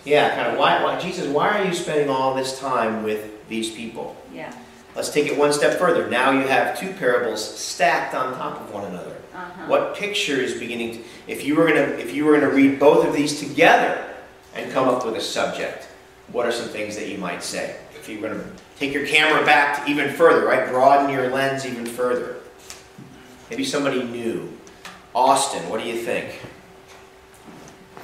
Speaker 3: Yeah, kind of why, why Jesus, why are you spending all this time with these people?
Speaker 5: Yeah.
Speaker 3: Let's take it one step further. Now you have two parables stacked on top of one another.
Speaker 5: Uh-huh.
Speaker 3: What picture is beginning to, if you were gonna if you were gonna read both of these together and come up with a subject, what are some things that you might say? If you were gonna take your camera back to even further, right? Broaden your lens even further. Maybe somebody new. Austin, what do you think?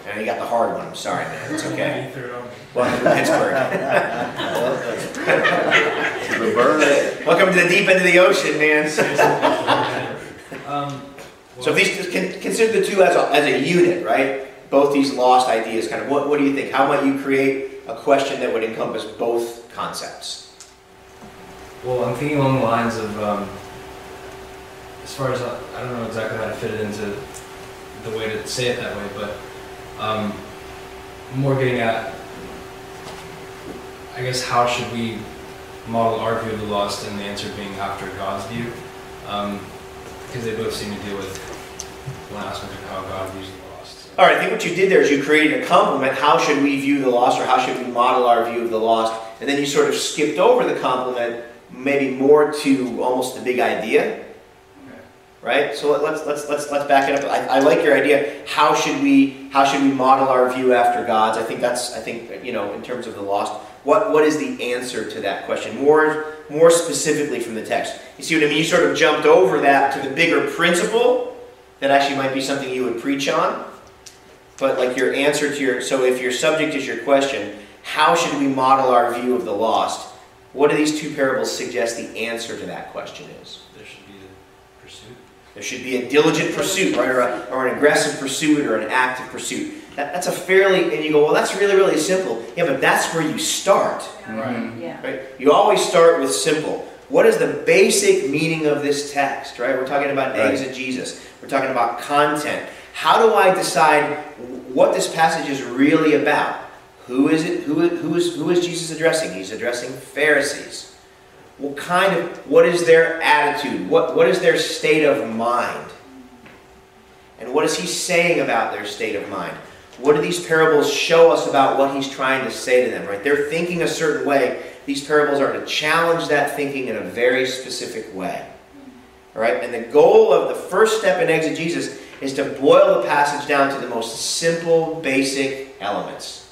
Speaker 3: I know you got the hard one. I'm sorry, man. It's okay. Welcome to Pittsburgh.
Speaker 2: The bird.
Speaker 3: Welcome to the deep end of the ocean, man.
Speaker 9: Um,
Speaker 3: So if these con- consider the two as a, as a unit, right? Both these lost ideas, kind of. What, what do you think? How might you create a question that would encompass both concepts?
Speaker 10: Well, I'm thinking along the lines of, um, as far as, uh, I don't know exactly how to fit it into the way to say it that way, but um, more getting at, I guess, how should we model our view of the lost and the answer being after God's view? Um, because they both seem to deal with one aspect of how God views the lost. so.
Speaker 3: All right, I think what you did there is you created a complement. How should we view the lost, or how should we model our view of the lost? And then you sort of skipped over the complement, maybe more to almost the big idea. Right. So let- let's let's let's let's back it up. I, I like your idea. How should we how should we model our view after God's? I think that's I think you know in terms of the lost. What what is the answer to that question? More more specifically from the text. You see what I mean? You sort of jumped over that to the bigger principle that actually might be something you would preach on. But like your answer to your so if your subject is your question, how should we model our view of the lost? What do these two parables suggest the answer to that question is?
Speaker 10: There should be the pursuit.
Speaker 3: There should be a diligent pursuit, right, or, a, or an aggressive pursuit, or an active pursuit. That, that's a fairly, and you go, well, that's really, really simple. Yeah, but that's where you start,
Speaker 10: Right. Mm-hmm.
Speaker 5: Yeah.
Speaker 3: right? You always start with simple. What is the basic meaning of this text, right? We're talking about names
Speaker 2: Right.
Speaker 3: exegesis. We're talking about content. How do I decide what this passage is really about? Who is it? Who, who is who is Jesus addressing? He's addressing Pharisees. What kind of what is their attitude? What what is their state of mind? And what is he saying about their state of mind? What do these parables show us about what he's trying to say to them? Right? They're thinking a certain way. These parables are to challenge that thinking in a very specific way. All right? And the goal of the first step in exegesis is to boil the passage down to the most simple, basic elements.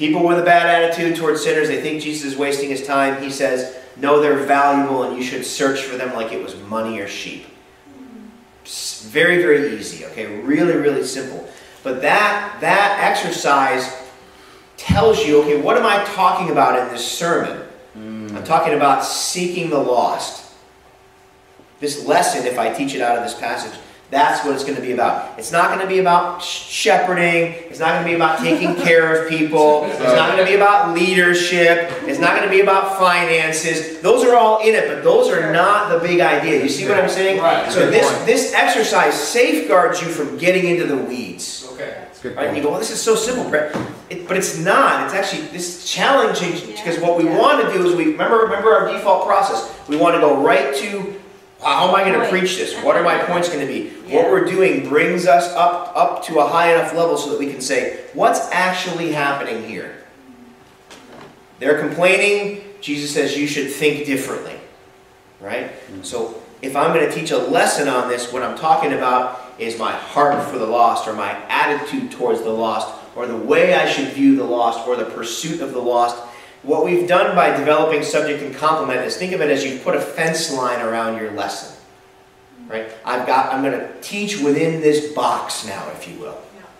Speaker 3: People with a bad attitude towards sinners, they think Jesus is wasting his time. He says, No, they're valuable and you should search for them like it was money or sheep. Very, very easy, okay? Really, really simple. But that, that exercise tells you, okay, what am I talking about in this sermon? Mm. I'm talking about seeking the lost. This lesson, if I teach it out of this passage, that's what it's going to be about. It's not going to be about shepherding. It's not going to be about taking care of people. It's not going to be about leadership. It's not going to be about finances. Those are all in it, but those are not the big idea. You see what I'm saying?
Speaker 9: Right.
Speaker 3: So this this exercise safeguards you from getting into the weeds.
Speaker 9: Okay.
Speaker 2: That's a good
Speaker 3: Right? And you go, well, this is so simple, Brett. It, but it's not. It's actually this challenging because what we want to do is we remember remember our default process. We want to go right to how am I going to preach this? Uh-huh. What are my points going to be?
Speaker 5: Yeah.
Speaker 3: What we're doing brings us up up to a high enough level so that we can say what's actually happening here. They're complaining. Jesus says you should think differently, right? Mm. So if I'm going to teach a lesson on this, what I'm talking about is my heart for the lost, or my attitude towards the lost, or the way I should view the lost, or the pursuit of the lost. What we've done by developing subject and complement is think of it as you've put a fence line around your lesson. Right? I've got I'm going to teach within this box now, if you will.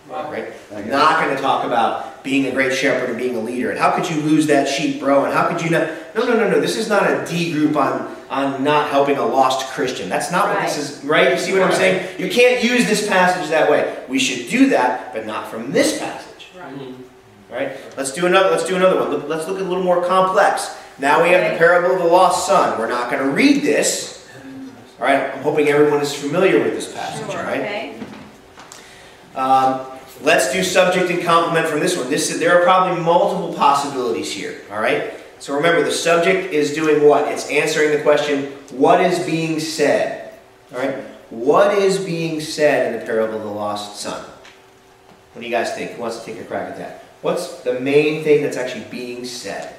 Speaker 3: Right? I'm not going to talk about being a great shepherd and being a leader. And how could you lose that sheep, bro? And how could you not? No, no, no, no. This is not a D group on on not helping a lost Christian. That's not what this is. Right? You see what I'm saying? You can't use this passage that way. We should do that, but not from this passage. Right? Mm-hmm. Alright, let's do another. Let's do another one. Let's look at a little more complex. Now we have the parable of the lost son. We're not going to read this. All right. I'm hoping everyone is familiar with this passage. All right.
Speaker 5: okay.
Speaker 3: Um, let's do subject and complement from this one. This there are probably multiple possibilities here. All right. So remember, the subject is doing what? It's answering the question, what is being said? All right. What is being said in the parable of the lost son? What do you guys think? Who wants to take a crack at that? What's the main thing that's actually being said?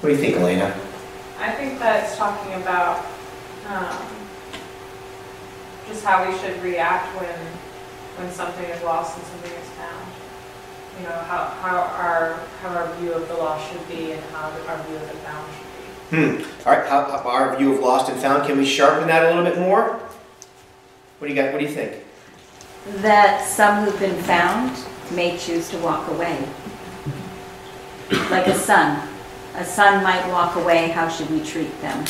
Speaker 3: What do you think, Elena?
Speaker 7: I think that it's talking about um, just how we should react when when something is lost and something is found. You know, how, how our how our view of the lost should be and how our view of the found should be.
Speaker 3: Hmm. All right. How, how- our view of lost and found. Can we sharpen that a little bit more? What do you got? What do you think?
Speaker 5: That some who've been found may choose to walk away. Like a son. A son might walk away, how should we treat them?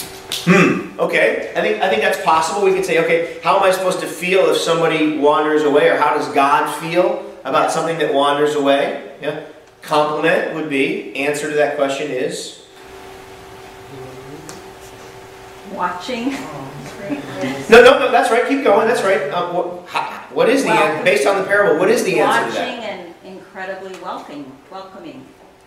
Speaker 3: Hmm. Okay. I think I think that's possible. We could say, okay, how am I supposed to feel if somebody wanders away, or how does God feel about something that wanders away? Yeah. Complement would be, answer to that question is,
Speaker 5: Watching.
Speaker 3: no, no, no, that's right, keep going, that's right. Uh, what, how- what is the, an- based on the parable, what is the answer to that?
Speaker 5: Watching and incredibly welcoming, welcoming.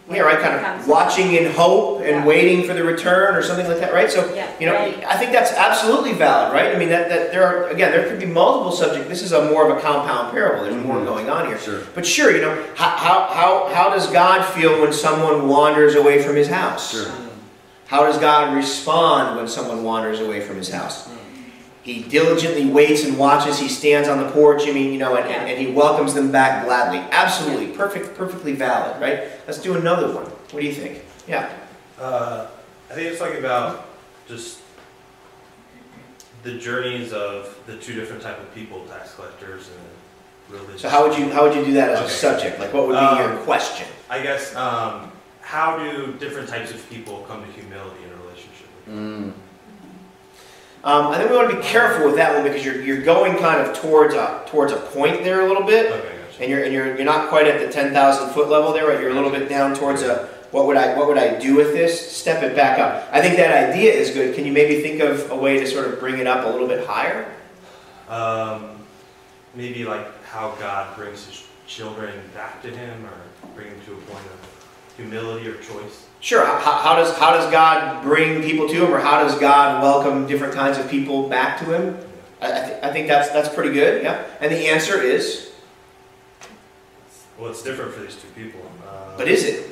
Speaker 3: Yeah, right, kind of watching in hope and
Speaker 5: Yeah.
Speaker 3: waiting for the return or something like that, right? So,
Speaker 5: Yeah,
Speaker 3: you know,
Speaker 5: right.
Speaker 3: I think that's absolutely valid, right? I mean, that, that there are, again, there could be multiple subjects. This is a more of a compound parable. There's more
Speaker 2: Mhm.
Speaker 3: going on here.
Speaker 2: Sure.
Speaker 3: But sure, you know, how, how, how, how does God feel when someone wanders away from his house?
Speaker 2: Sure.
Speaker 3: How does God respond when someone wanders away from his house? He diligently waits and watches. He stands on the porch. I mean, you know, and, and, and he welcomes them back gladly. Absolutely, perfect, perfectly valid, right? Let's do another one. What do you think? Yeah.
Speaker 11: Uh, I think it's talking about just the journeys of the two different type of people, tax collectors and religious.
Speaker 3: So how would you how would you do that as a subject? Like, what would be your
Speaker 11: Um,
Speaker 3: question?
Speaker 11: I guess um, how do different types of people come to humility in a relationship?
Speaker 2: Mm.
Speaker 3: Um, I think we want to be careful with that one because you're you're going kind of towards a towards a point there a little bit,
Speaker 11: Okay, gotcha.
Speaker 3: and you're and you're you're not quite at the ten thousand foot level there, right? You're a little bit down towards a what would I what would I do with this? Step it back up. I think that idea is good. Can you maybe think of a way to sort of bring it up a little bit higher?
Speaker 11: Um, maybe like how God brings His children back to Him, or bring them to a point of humility or choice.
Speaker 3: Sure. How, how does how does God bring people to Him, or how does God welcome different kinds of people back to Him? I, I, th- I think that's that's pretty good. Yeah. And the answer is,
Speaker 11: Well, it's different for these two people. Uh,
Speaker 3: but is it?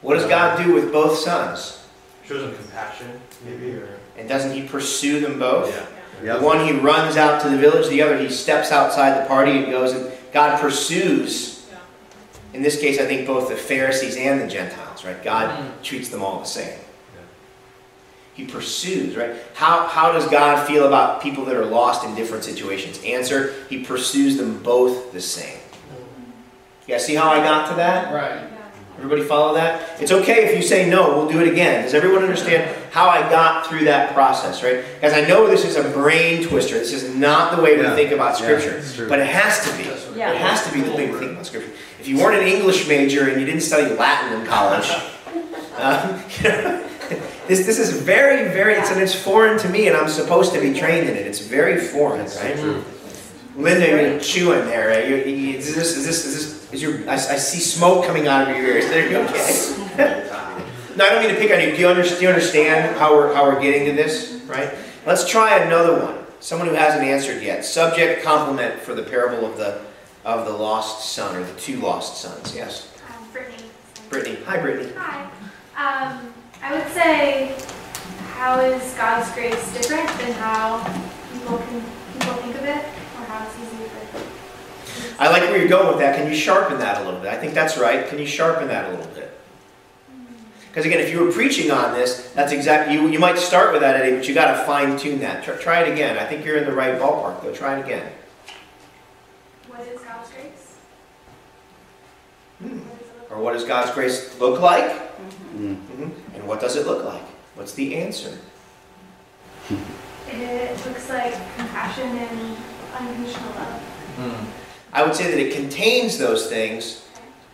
Speaker 3: What does God do with both sons?
Speaker 11: shows them compassion, maybe, or
Speaker 3: And doesn't He pursue them both?
Speaker 11: yeah.
Speaker 2: Yep.
Speaker 3: The one he runs out to the village, the other he steps outside the party and goes and God pursues.
Speaker 7: Yeah.
Speaker 3: In this case, I think both the Pharisees and the Gentiles, right? God hmm. treats them all the same. He pursues, right? How, how does God feel about people that are lost in different situations? Answer, he pursues them both the same. You guys see how I got to that?
Speaker 9: Right.
Speaker 3: Everybody follow that? It's okay if you say no, we'll do it again. Does everyone understand how I got through that process, right? Because I know this is a brain twister. This is not the way we
Speaker 2: Yeah.
Speaker 3: think about Scripture.
Speaker 2: it's true.
Speaker 3: but it has to be.
Speaker 5: Yeah.
Speaker 3: It has to be the way we think about Scripture. If you weren't an English major and you didn't study Latin in college, um, this, this is very, very, it's, and it's foreign to me and I'm supposed to be trained in it. It's very foreign, right? Linda, you're chewing there. Right? You, you, is this, is this, is this, is your, I, I see smoke coming out of your ears. There you okay. no, I don't mean to pick on you. Do you, under, do you understand how we're, how we're getting to this, right? Let's try another one. Someone who hasn't answered yet. Subject complement for the parable of the, of the lost son, or the two lost sons. Yes.
Speaker 12: Um, Brittany.
Speaker 3: Brittany. Hi, Brittany.
Speaker 12: Hi. Um, I would say, how is God's grace different than how people can people think of it, or how it's easy for?
Speaker 3: I like where you're going with that. Can you sharpen that a little bit? I think that's right. Can you sharpen that a little bit? Because again, if you were preaching on this, that's exactly you. You might start with that, Eddie, but you got to fine tune that. Try, try it again. I think you're in the right ballpark, though. Try it again.
Speaker 12: What is God's grace?
Speaker 3: Hmm.
Speaker 12: What does it look
Speaker 3: Or what does God's grace look like?
Speaker 2: Mm.
Speaker 3: Mhm. And what does it look like? What's the answer?
Speaker 12: It looks like compassion and unconditional love.
Speaker 3: I would say that it contains those things.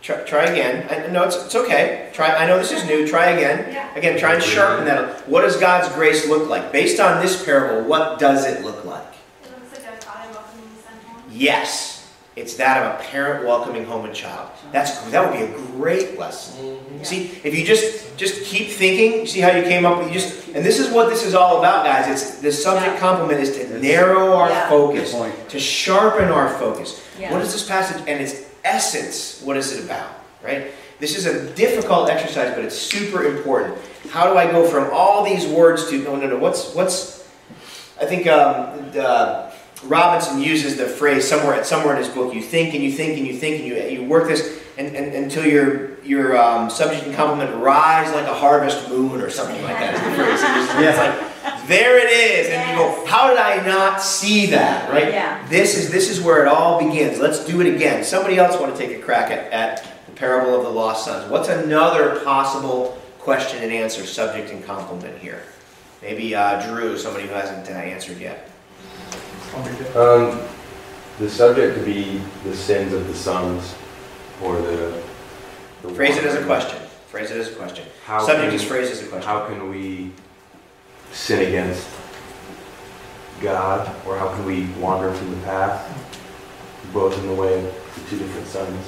Speaker 3: Try, try again. I, no, it's, it's okay. Try. I know this is new. Try again.
Speaker 12: Yeah.
Speaker 3: Again, try and sharpen that. What does God's grace look like? Based on this parable, what does it look like?
Speaker 12: It looks like a father welcoming his son home.
Speaker 3: Yes, it's that of a parent welcoming home a child. That's that would be a great lesson. See, if you just just keep thinking, see how you came up with you just and this is what this is all about, guys. It's the subject
Speaker 5: Yeah.
Speaker 3: complement is to narrow our
Speaker 5: Yeah.
Speaker 3: focus, to sharpen our focus.
Speaker 5: Yeah.
Speaker 3: What is this passage and its essence? What is it about? Right? This is a difficult exercise, but it's super important. How do I go from all these words to no, no, no? What's what's? I think um, the, Robinson uses the phrase somewhere somewhere in his book. You think and you think and you think and you you work this and, and, until your your um, subject and complement rise like a harvest moon or something like that. Is the phrase. It's like there it is, and you go, how did I not see that? Right?
Speaker 5: Yeah.
Speaker 3: This is this is where it all begins. Let's do it again. Somebody else want to take a crack at, at the parable of the lost sons. What's another possible question and answer, subject and complement here? Maybe uh, Drew, somebody who hasn't uh, answered yet.
Speaker 13: Um, the subject could be the sins of the sons, or the, the
Speaker 3: Phrase it as a question. Phrase it as a question.
Speaker 13: How
Speaker 3: Subject
Speaker 13: can-
Speaker 3: is phrased as a question.
Speaker 13: How can we sin against God, or how can we wander from the path, both in the way of the two different sons?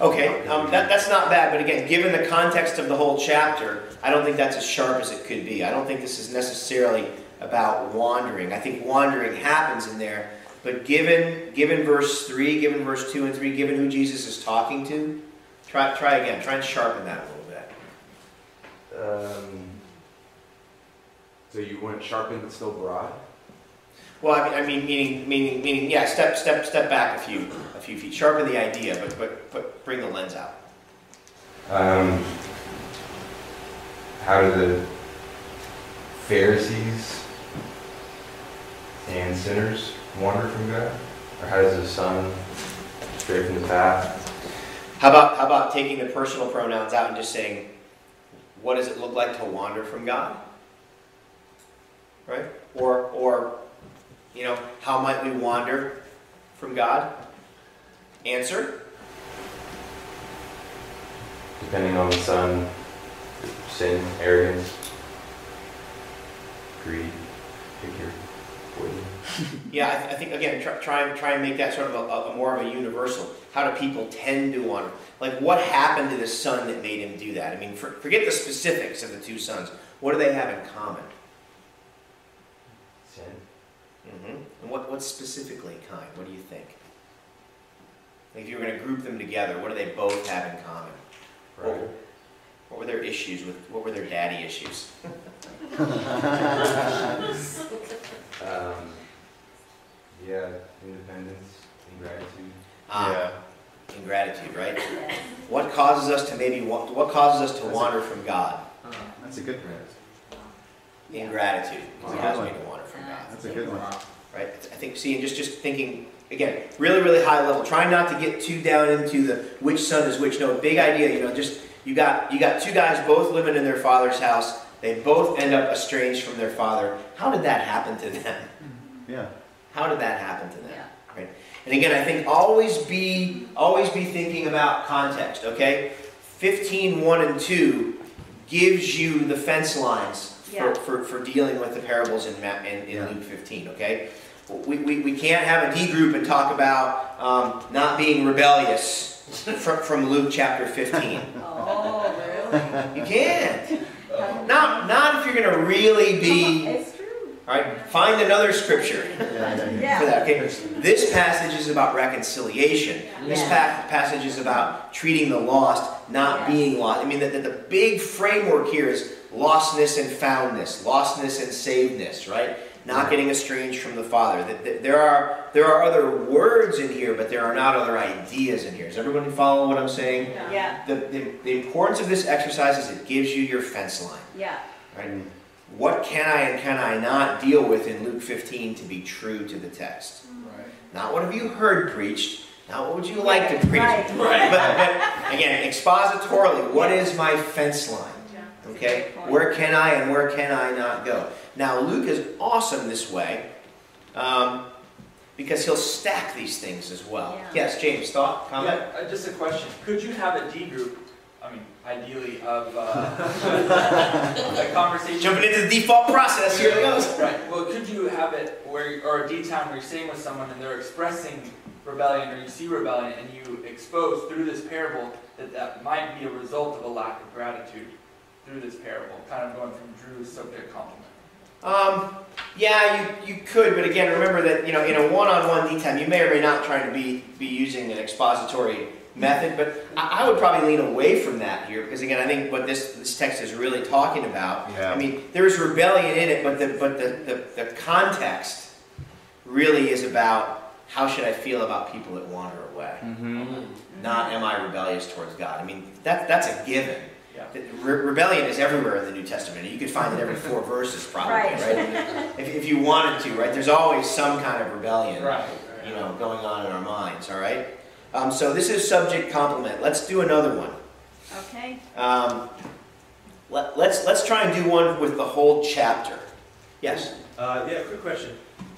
Speaker 3: Okay, um, that, that's not bad, but again, given the context of the whole chapter, I don't think that's as sharp as it could be. I don't think this is necessarily about wandering. I think wandering happens in there, but given given verse three, given verse two and three, given who Jesus is talking to, try try again. Try and sharpen that a little bit.
Speaker 13: Um, so you went sharpened but still broad?
Speaker 3: Well, I mean, I mean, meaning, meaning, meaning, yeah. Step, step, step back a few, a few feet. Sharpen the idea, but, but, but bring the lens out.
Speaker 13: Um, how do the Pharisees and sinners wander from God? Or how does the Son stray from the path?
Speaker 3: How about, how about taking the personal pronouns out and just saying, what does it look like to wander from God? Right? Or, or, you know, how might we wander from God? Answer.
Speaker 13: Depending on the Son, sin, arrogance, greed, poison.
Speaker 3: Yeah, I, th- I think again, try, try and try and make that sort of a, a, a more of a universal. How do people tend to wander? Like, what happened to the son that made him do that? I mean, for, forget the specifics of the two sons. What do they have in common?
Speaker 13: Sin.
Speaker 3: hmm And what, what's specifically kind? What do you think? Like, if you were going to group them together, what do they both have in common?
Speaker 13: Right.
Speaker 3: What, what were their issues with? What were their daddy issues?
Speaker 13: Um, yeah, independence, and ingratitude.
Speaker 3: Ah, ingratitude, right? What causes us to maybe wa- what causes us to wander from God?
Speaker 2: That's a good one.
Speaker 3: Ingratitude.
Speaker 2: That's a
Speaker 3: What
Speaker 2: good
Speaker 3: causes me
Speaker 2: one.
Speaker 3: to wander from God?
Speaker 2: That's a good one.
Speaker 3: Right? I think, see, and just, just thinking, again, really, really high level. Trying not to get too down into the which son is which. No, big idea, you know, just, you got, you got two guys both living in their father's house. They both end up estranged from their father. How did that happen to them?
Speaker 2: Yeah.
Speaker 3: How did that happen to them? Yeah. Right? And again, I think always be, always be thinking about context, okay? 15, 1 and 2 gives you the fence lines
Speaker 5: Yeah.
Speaker 3: for, for, for dealing with the parables in, Ma- in, in Luke 15, okay? We, we, we can't have a D group and talk about um, not being rebellious from, from Luke chapter 15.
Speaker 5: Oh, really?
Speaker 3: You can't. Not, not if you're going to really be.
Speaker 5: It's true.
Speaker 3: All right, find another scripture
Speaker 5: Yeah.
Speaker 3: for that. Okay, this passage is about reconciliation. This
Speaker 5: Yeah.
Speaker 3: pa- passage is about treating the lost, not
Speaker 5: Yes.
Speaker 3: being lost. I mean, the, the, the big framework here is lostness and foundness, lostness and savedness, right? Not getting estranged from the Father. That- that There are there are other words in here, but there are not other ideas in here. Is everybody following what I'm saying?
Speaker 5: Yeah,
Speaker 3: The, the, the importance of this exercise is it gives you your fence line.
Speaker 5: yeah.
Speaker 3: Right? What can I and can I not deal with in Luke 15 to be true to the text?
Speaker 9: Right.
Speaker 3: Not what have you heard preached, not what would you like to preach.
Speaker 5: Right.
Speaker 3: But, but again, expositorily, what is my fence line?
Speaker 7: Yeah.
Speaker 3: Okay? Where can I and where can I not go? Now, Luke is awesome this way um, because he'll stack these things as well.
Speaker 5: Yeah.
Speaker 3: Yes, James, thought, comment?
Speaker 8: Yeah, uh, just a question. Could you have a D group, I mean, ideally of uh, a conversation?
Speaker 3: Jumping into the default process, here it goes.
Speaker 8: Right. Well, could you have it where, or a D time where you're sitting with someone and they're expressing rebellion, or you see rebellion, and you expose through this parable that that might be a result of a lack of gratitude through this parable, kind of going from Drew's subject complement.
Speaker 3: Um, yeah, you, you could, but again, remember that you know in a one-on-one D time, you may or may not try to be be using an expository method, but I, I would probably lean away from that here because again, I think what this this text is really talking about.
Speaker 2: Yeah.
Speaker 3: I mean, there is rebellion in it, but the but the, the, the context really is about how should I feel about people that wander away,
Speaker 4: Mm-hmm.
Speaker 3: not am I rebellious towards God. I mean, that that's a given.
Speaker 8: Yeah.
Speaker 3: The- Re- rebellion is everywhere in the New Testament. You could find it every four verses, probably,
Speaker 5: Right.
Speaker 3: right? If, if you wanted to, right? There's always some kind of rebellion,
Speaker 8: Right.
Speaker 3: you know, going on in our minds, all right? Um, so this is subject complement. Let's do another one.
Speaker 5: Okay.
Speaker 3: Um, let, let's let's try and do one with the whole chapter. Yes.
Speaker 11: Uh, yeah, quick question.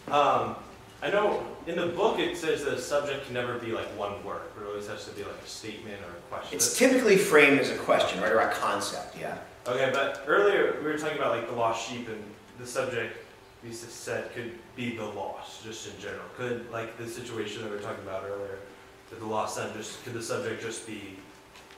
Speaker 11: Um, I know in the book it says the subject can never be like one word, it always has to be like a statement or a question.
Speaker 3: It's typically framed as a question, right, or a concept, yeah.
Speaker 11: Okay, but earlier we were talking about like the lost sheep and the subject we said could be the lost, just in general. Could like the situation that we were talking about earlier, that the lost son just could the subject just be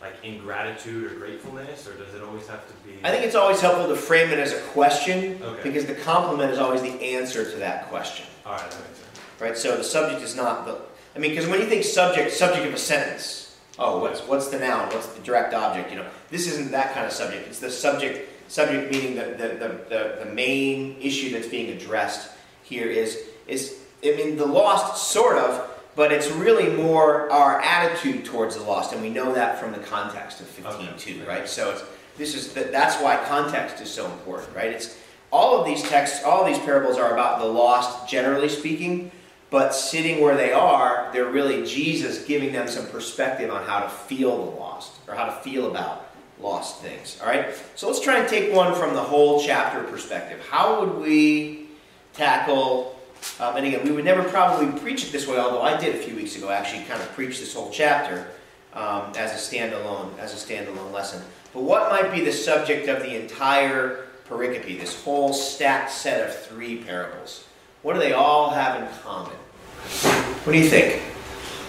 Speaker 11: like ingratitude or gratefulness, or does it always have to be?
Speaker 3: I think it's always helpful to frame it as a question
Speaker 11: Okay.
Speaker 3: because the complement is always the answer to that question.
Speaker 11: All right, that makes sense.
Speaker 3: Right, so the subject is not the, I mean, because when you think subject, subject of a sentence, oh, what's, what's the noun, what's the direct object, you know, this isn't that kind of subject, it's the subject, subject meaning the, the, the, the, the main issue that's being addressed here is, is, I mean, the lost, sort of, but it's really more our attitude towards the lost, and we know that from the context of 15.2, right? So it's, this is, the, that's why context is so important, right? It's, all of these texts, all of these parables are about the lost, generally speaking, but sitting where they are, they're really Jesus giving them some perspective on how to feel the lost, or how to feel about lost things. All right? So let's try and take one from the whole chapter perspective. How would we tackle, um, and again, we would never probably preach it this way, although I did a few weeks ago actually kind of preach this whole chapter um, as a standalone, as a standalone lesson. But what might be the subject of the entire pericope, this whole stacked set of three parables? What do they all have in common? What do you think?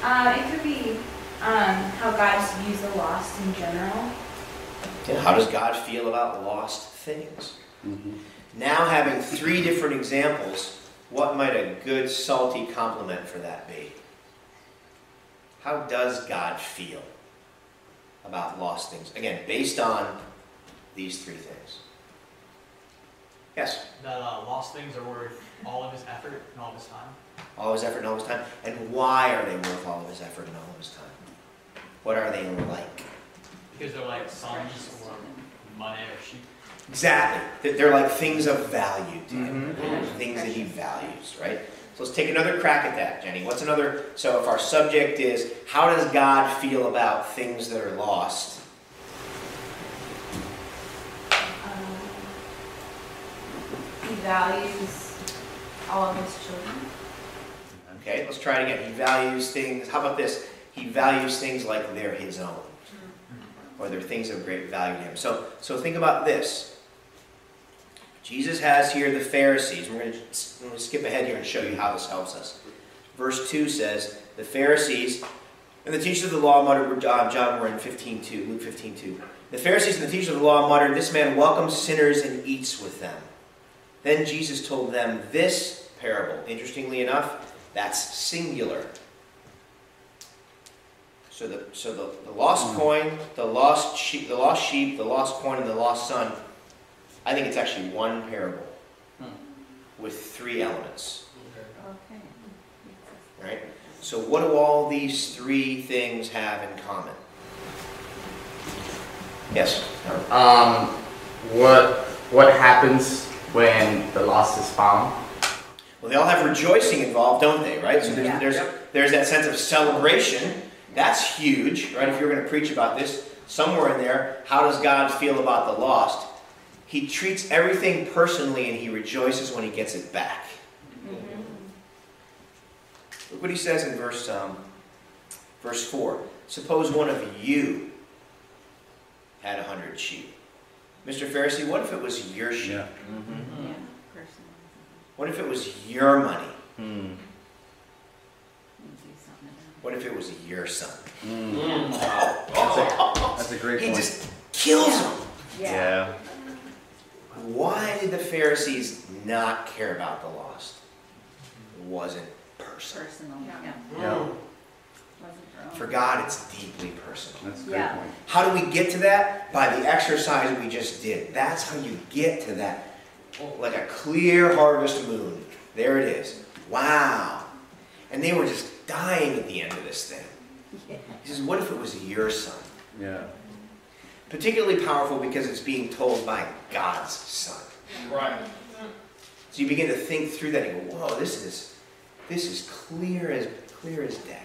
Speaker 14: Uh, it could be um, how God views the lost in general.
Speaker 3: And how does God feel about lost things? Now, having three different examples, what might a good salty complement for that be? How does God feel about lost things? Again, based on these three things. Yes?
Speaker 15: That uh, lost things are worth all of his effort and all of his time.
Speaker 3: All of his effort and all of his time. And why are they worth all of his effort and all of his time? What are they like?
Speaker 15: Because they're like sons or money or sheep.
Speaker 3: Exactly. They're like things of value to him. Things that he values, right? So let's take another crack at that, Jenny. What's another? So if our subject is how does God feel about things that are lost?
Speaker 14: Um, he values all of his children.
Speaker 3: Okay, let's try it again. He values things. How about this? He values things like they're his own, or they're things of great value to him. So, so think about this. Jesus has here the Pharisees. We're going to skip ahead here and show you how this helps us. Verse 2 says, The Pharisees and the teachers of the law muttered, John, we're in 15.2, Luke 15.2. The Pharisees and the teachers of the law muttered, This man welcomes sinners and eats with them. Then Jesus told them this parable. Interestingly enough, that's singular. So the so the, the lost coin, the lost sheep, the lost sheep, the lost coin, and the lost son. I think it's actually one parable with three elements.
Speaker 5: Okay.
Speaker 3: Right? So what do all these three things have in common? Yes.
Speaker 16: Um, what what happens when the lost is found?
Speaker 3: Well, they all have rejoicing involved, don't they? Right? So there's
Speaker 16: Yeah.
Speaker 3: there's, there's that sense of celebration. That's huge, right? If you're going to preach about this, somewhere in there, how does God feel about the lost? He treats everything personally and he rejoices when he gets it back. Look what he says in verse, um, verse 4. Suppose one of you had a hundred sheep. Mr. Pharisee, what if it was your sheep? Mm-hmm.
Speaker 5: Yeah, personally.
Speaker 3: What if it was your money? Hmm.
Speaker 5: Do something about
Speaker 3: What if it was your son?
Speaker 2: Mm. That's a, oh. that's a great
Speaker 3: He
Speaker 2: point.
Speaker 3: just kills him.
Speaker 2: Yeah.
Speaker 3: Why did the Pharisees not care about the lost? It wasn't personal.
Speaker 5: Personal, yeah.
Speaker 2: Yeah. Hmm.
Speaker 5: Wasn't for
Speaker 3: God, it's deeply personal.
Speaker 2: That's a great
Speaker 5: Yeah.
Speaker 2: point.
Speaker 3: How do we get to that? By the exercise we just did. That's how you get to that. Like a clear harvest moon. There it is. Wow. And they were just dying at the end of this thing. He says, What if it was your son?
Speaker 2: Yeah.
Speaker 3: Particularly powerful because it's being told by God's son.
Speaker 9: Right.
Speaker 3: So you begin to think through that and go, whoa, this is this is clear as clear as day.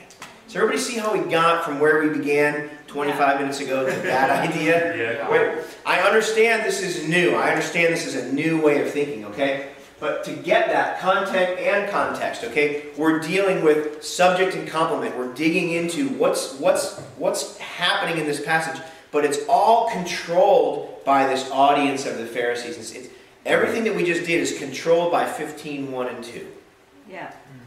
Speaker 3: So everybody see how we got from where we began 25 minutes ago to that idea?
Speaker 11: Yeah.
Speaker 3: Wait, I understand this is new. I understand this is a new way of thinking, okay? But to get that content and context, okay, we're dealing with subject and complement. We're digging into what's what's what's happening in this passage, but it's all controlled by this audience of the Pharisees. It's, it's, everything that we just did is controlled by 15, 1 and 2
Speaker 5: Yeah. Hmm.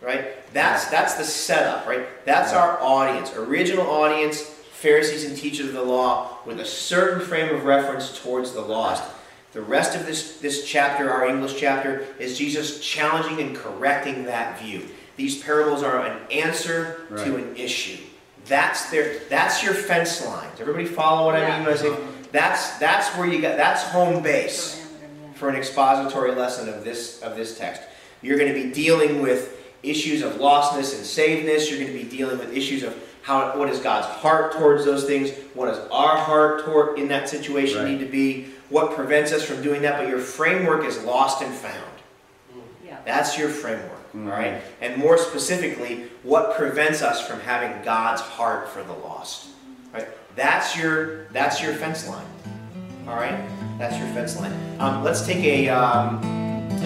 Speaker 3: Right? That's that's the setup, right? That's our audience, original audience, Pharisees and teachers of the law, with a certain frame of reference towards the lost. The rest of this this chapter, our English chapter, is Jesus challenging and correcting that view. These parables are an answer
Speaker 2: Right.
Speaker 3: to an issue. That's their that's your fence lines. Everybody follow what I mean when I say that's that's where you got that's home base for an expository lesson of this of this text. You're going to be dealing with issues of lostness and savedness. You're going to be dealing with issues of how what is God's heart towards those things. What does our heart toward in that situation
Speaker 2: Right.
Speaker 3: need to be? What prevents us from doing that? But your framework is lost and found.
Speaker 5: Yeah.
Speaker 3: That's your framework,
Speaker 2: Mhm.
Speaker 3: all right? And more specifically, what prevents us from having God's heart for the lost, right? That's your that's your fence line, all right? That's your fence line. Um, let's take a um,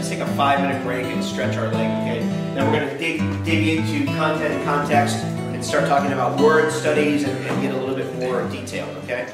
Speaker 3: let's take a five minute break and stretch our leg, okay? Then we're to dig dig into content and context and start talking about word studies and, and get a little bit more detailed, okay?